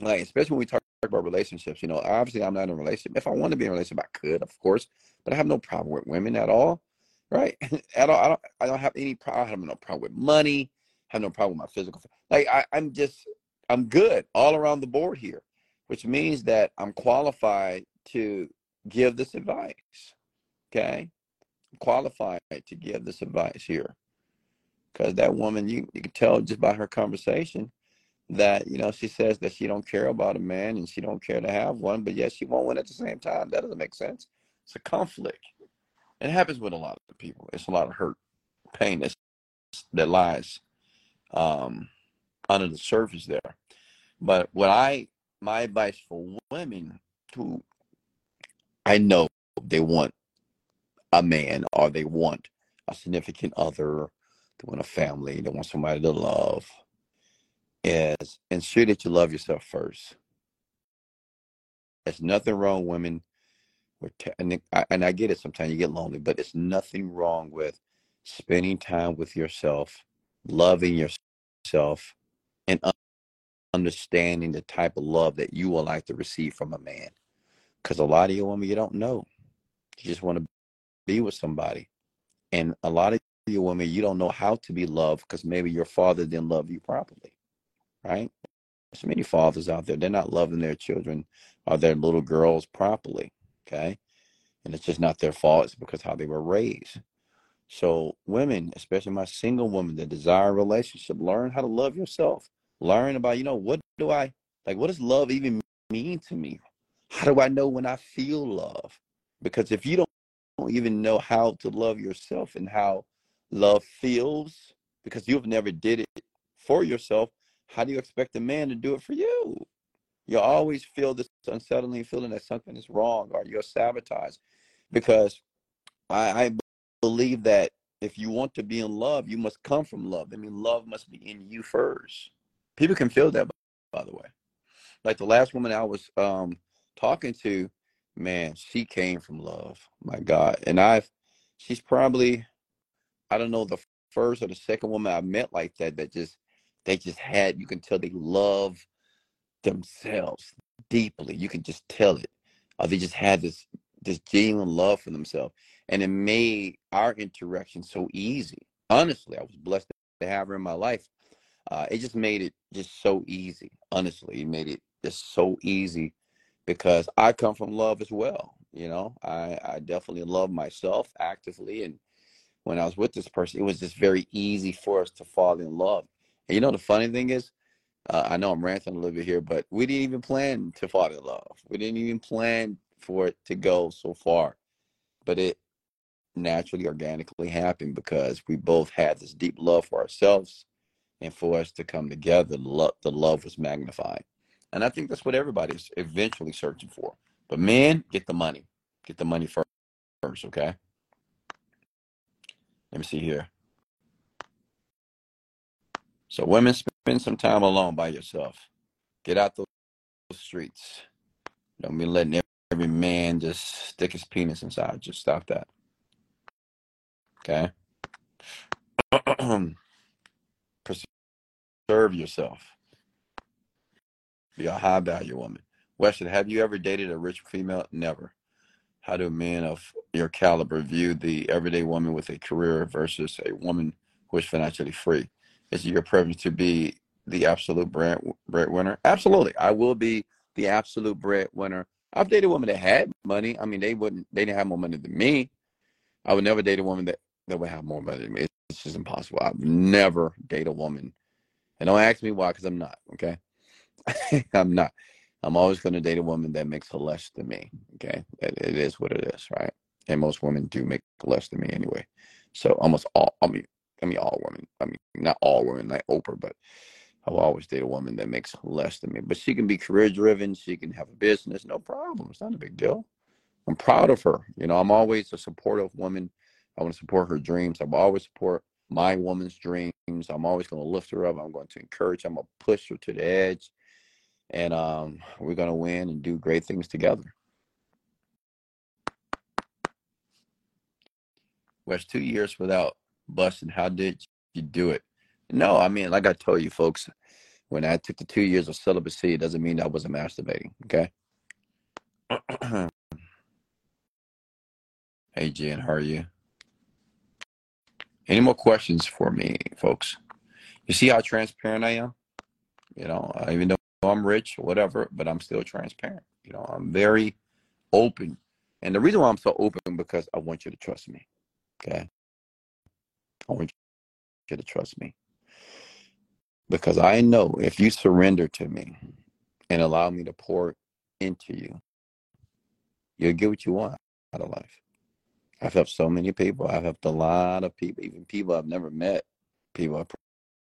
like especially when we talk about relationships, you know, obviously I'm not in a relationship. If I want to be in a relationship, I could, of course, but I have no problem with women at all, right? [LAUGHS] at all. I don't. I don't have any problem. I have no problem with money. I have no problem with my physical. Like I, I'm just, I'm good all around the board here, which means that I'm qualified to give this advice. Okay, I'm qualified to give this advice here, because that woman, you you can tell just by her conversation that you know she says that she don't care about a man and she don't care to have one but yet she want one at the same time that doesn't make sense it's a conflict it happens with a lot of people it's a lot of hurt pain that's, that lies um, under the surface there but what i my advice for women who i know they want a man or they want a significant other they want a family they want somebody to love is ensure that you love yourself first. There's nothing wrong, women. With t- and, I, and I get it. Sometimes you get lonely, but it's nothing wrong with spending time with yourself, loving yourself, and un- understanding the type of love that you would like to receive from a man. Because a lot of you women, you don't know. You just want to be with somebody, and a lot of you women, you don't know how to be loved because maybe your father didn't love you properly right? There's many fathers out there, they're not loving their children or their little girls properly, okay? And it's just not their fault, it's because how they were raised. So, women, especially my single women that desire a relationship, learn how to love yourself. Learn about, you know, what do I like? What does love even mean to me? How do I know when I feel love? Because if you don't, don't even know how to love yourself and how love feels, because you've never did it for yourself, how do you expect a man to do it for you? You always feel this unsettling feeling that something is wrong or you're sabotaged. Because I, I believe that if you want to be in love, you must come from love. I mean, love must be in you first. People can feel that, by the way. Like the last woman I was um, talking to, man, she came from love. My God. And I've, she's probably, I don't know, the first or the second woman I met like that, that just, they just had you can tell they love themselves deeply you can just tell it uh, they just had this this genuine love for themselves and it made our interaction so easy. Honestly, I was blessed to have her in my life. Uh, it just made it just so easy. Honestly, it made it just so easy because I come from love as well. You know, I, I definitely love myself actively. And when I was with this person, it was just very easy for us to fall in love. And you know, the funny thing is, uh, I know I'm ranting a little bit here, but we didn't even plan to fall in love. We didn't even plan for it to go so far. But it naturally, organically happened because we both had this deep love for ourselves. And for us to come together, the love was magnified. And I think that's what everybody's eventually searching for. But men, get the money. Get the money first, okay? Let me see here. So women spend some time alone by yourself. Get out those streets. Don't be letting every man just stick his penis inside. Just stop that. Okay? [CLEARS THROAT] Preserve yourself. Be a high value woman. Weston, have you ever dated a rich female? Never. How do men of your caliber view the everyday woman with a career versus a woman who is financially free? Is your preference to be the absolute bread breadwinner? Absolutely. I will be the absolute breadwinner. I've dated women that had money. I mean, they wouldn't. They didn't have more money than me. I would never date a woman that that would have more money than me. It's just impossible. I've never date a woman, and don't ask me why, because I'm not. Okay, [LAUGHS] I'm not. I'm always going to date a woman that makes less than me. Okay, it, it is what it is, right? And most women do make less than me anyway. So almost all. I mean, I mean all women. I mean not all women, like Oprah, but I'll always date a woman that makes less than me. But she can be career driven. She can have a business, no problem. It's not a big deal. I'm proud of her. You know, I'm always a supportive woman. I want to support her dreams. I will always support my woman's dreams. I'm always going to lift her up. I'm going to encourage. I'm going to push her to the edge and um, we're going to win and do great things together. Was two years without busting. How did you do it? No, I mean, like I told you, folks, when I took the two years of celibacy, it doesn't mean I wasn't masturbating. Okay. [CLEARS THROAT] hey, Jen, how are you? Any more questions for me, folks? You see how transparent I am? You know, uh, even though I'm rich, whatever, but I'm still transparent. You know, I'm very open. And the reason why I'm so open because I want you to trust me. Okay. I want you to trust me. Because I know if you surrender to me and allow me to pour into you, you'll get what you want out of life. I've helped so many people. I've helped a lot of people, even people I've never met, people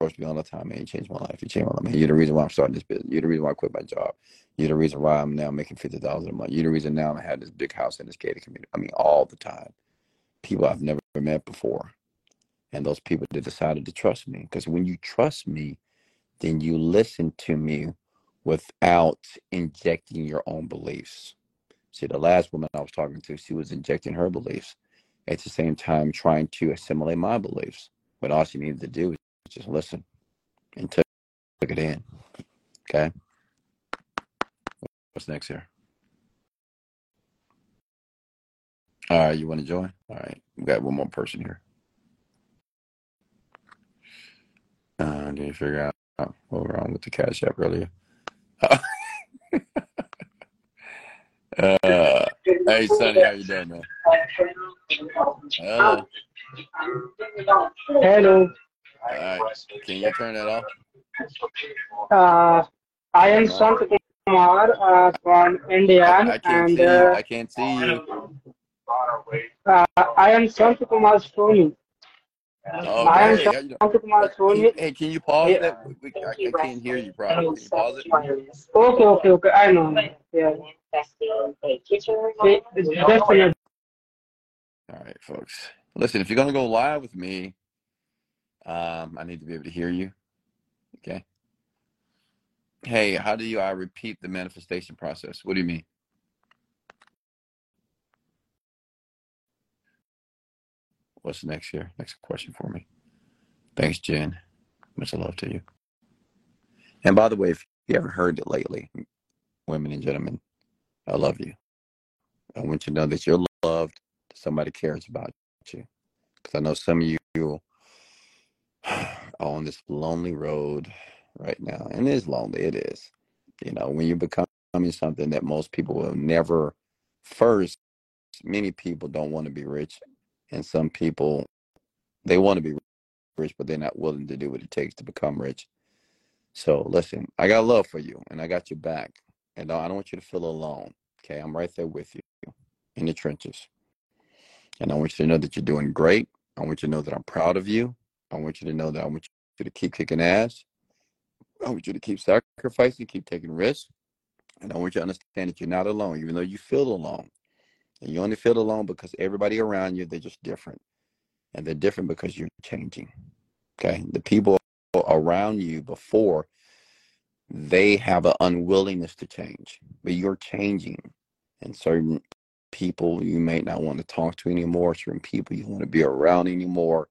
approach me all the time, man. You changed my life. You changed my life, man. You're the reason why I'm starting this business. You're the reason why I quit my job. You're the reason why I'm now making fifty thousand a month. You're the reason now I have this big house in this gated community. I mean, all the time. People I've never met before, and those people that decided to trust me. Because when you trust me, then you listen to me without injecting your own beliefs. See, the last woman I was talking to, she was injecting her beliefs at the same time trying to assimilate my beliefs. But all she needed to do was just listen and took, took it in. Okay. What's next here? All right, you want to join? All right, we got one more person here. Uh, did you figure out what wrong with the cash app earlier? [LAUGHS] uh, hey, Sonny, how you doing, man? Uh, Hello. Alright, can you turn that off? Uh, I am Sant Kumar uh, from India. I, I can't and, see you. uh, I can't see you. uh, I am Sant Kumar Soni. Am hey, Sant how you doing? Kumar Can you, Soni. hey, can you pause Yeah. that? We, I, I can't hear you properly. Can you pause it? Okay, okay, okay. I know. Yeah. All right, folks. Listen, if you're gonna go live with me, um, I need to be able to hear you. Okay. Hey, how do you I repeat the manifestation process? What do you mean? What's next here? Next question for me. Thanks, Jen. Much love to you. And by the way, if you haven't heard it lately, women and gentlemen, I love you. I want you to know that you're loved. somebody cares about you. Because I know some of you are on this lonely road right now, and it is lonely. It is. You know, when you become something that most people will never first many people don't want to be rich and some people they want to be rich but they're not willing to do what it takes to become rich. So listen i got love for you and i got your back and i don't want you to feel alone okay? I'm right there with you in the trenches. And i want you to know that you're doing great. I want you to know that i'm proud of you. I want you to know that i want you to keep kicking ass. I want you to keep sacrificing keep taking risks and I want you to understand that you're not alone, even though you feel alone. And you only feel alone because everybody around you, they're just different. And they're different because you're changing. Okay. The people around you before, they have an unwillingness to change, but you're changing. And certain people you may not want to talk to anymore, certain people you want to be around anymore.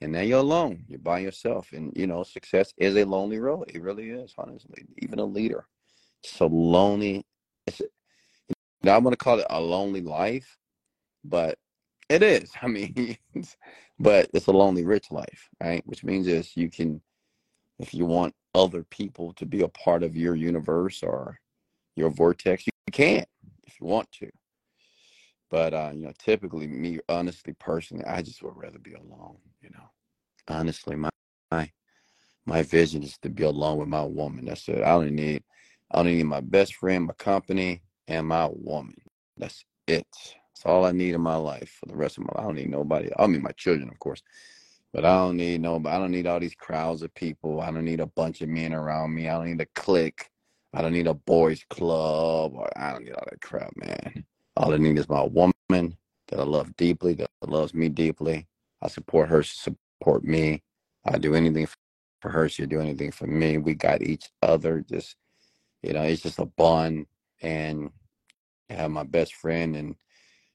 And now you're alone. You're by yourself. And you know, success is a lonely road. It really is, honestly. Even a leader. It's a lonely it's now I'm gonna call it a lonely life, but it is. [LAUGHS] I mean, but it's a lonely rich life, right? Which means is you can, if you want other people to be a part of your universe or your vortex, you can't if you want to. But uh, you know, typically, me honestly, personally, I just would rather be alone. You know, honestly, my my my vision is to be alone with my woman. That's it. I don't need I don't need my best friend, my company, and my woman. That's it. That's all I need in my life for the rest of my life. I don't need nobody. I mean, my children, of course, but I don't need nobody. I don't need all these crowds of people. I don't need a bunch of men around me. I don't need a clique. I don't need a boys club. Or I don't need all that crap, man. All I need is my woman that I love deeply, that loves me deeply. I support her. She support me. I do anything for her. She'll do anything for me. We got each other. Just you know, it's just a bond and I have my best friend and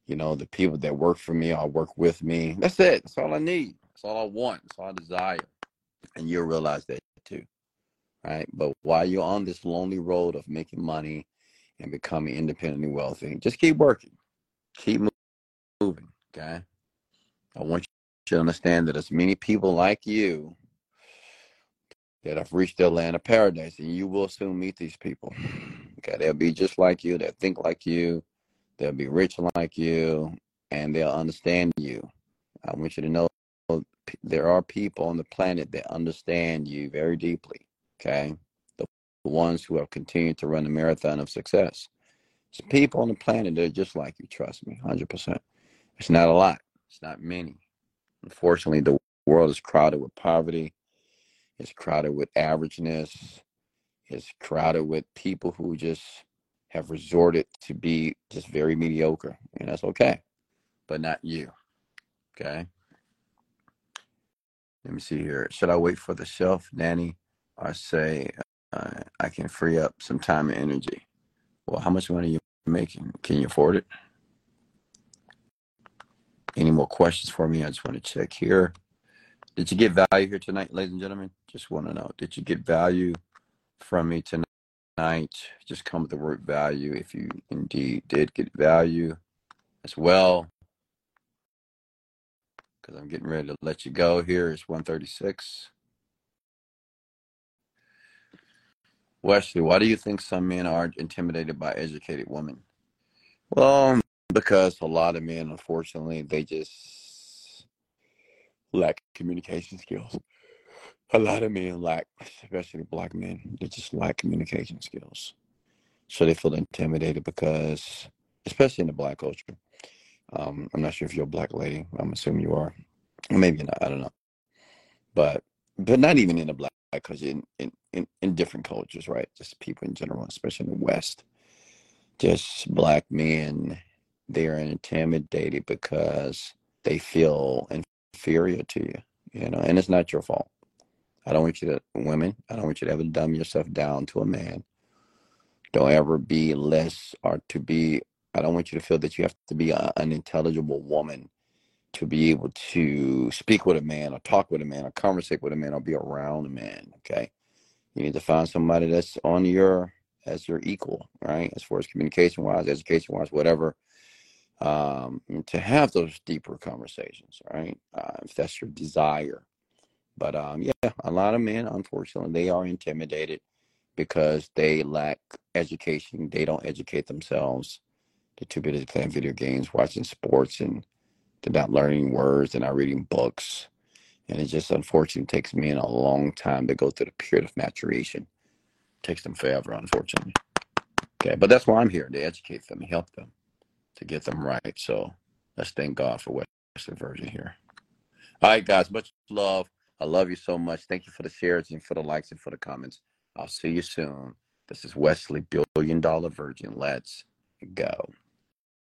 you know the people that work for me all work with me. That's it. That's all I need. That's all I want. That's all I desire. And you'll realize that too. Right. But while you're on this lonely road of making money and becoming independently wealthy, just keep working. Keep moving. Okay. I want you to understand that as many people like you that have reached their land of paradise, and you will soon meet these people. Okay, they'll be just like you, they'll think like you, they'll be rich like you, and they'll understand you. I want you to know there are people on the planet that understand you very deeply. Okay, the ones who have continued to run the marathon of success. It's people on the planet that are just like you. Trust me, hundred percent. It's not a lot. It's not many. Unfortunately, the world is crowded with poverty it's crowded with averageness. It's crowded with people who just have resorted to be just very mediocre. And that's okay, but not you. Okay. Let me see here. Should I wait for the shelf, Nanny, or say uh, I can free up some time and energy? Well, how much money are you making? Can you afford it? Any more questions for me? I just want to check here. Did you get value here tonight, ladies and gentlemen? Just want to know. Did you get value from me tonight? Just come with the word value if you indeed did get value as well. Because I'm getting ready to let you go here. It's 136. Wesley, why do you think some men are intimidated by educated women? Well, because a lot of men, unfortunately, they just lack communication skills. A lot of men lack, especially black men, they just lack communication skills. So they feel intimidated because, especially in the black culture, um, I'm not sure if you're a black lady. I'm assuming you are. Maybe not. I don't know. But but not even in the black culture, in, in, in, in different cultures, right? Just people in general, especially in the West. Just black men, they are intimidated because they feel inferior to you, you know, and it's not your fault. I don't want you to, women, I don't want you to ever dumb yourself down to a man. Don't ever be less or to be, I don't want you to feel that you have to be a, an intelligible woman to be able to speak with a man or talk with a man or conversate with a man or be around a man. Okay. You need to find somebody that's on your, as your equal, right? As far as communication wise, education wise, whatever um, to have those deeper conversations, right? Uh, if that's your desire. But um, yeah, a lot of men, unfortunately, they are intimidated because they lack education. They don't educate themselves. They're too busy playing video games, watching sports, and they're not learning words. They're not reading books. And it just unfortunately takes men a long time to go through the period of maturation. It takes them forever, unfortunately. Okay, but that's why I'm here to educate them help them to get them right. So let's thank God for Wesley Virgin here. All right, guys, much love. I love you so much. Thank you for the shares and for the likes and for the comments. I'll see you soon. This is Wesley, Billion Dollar Virgin. Let's go.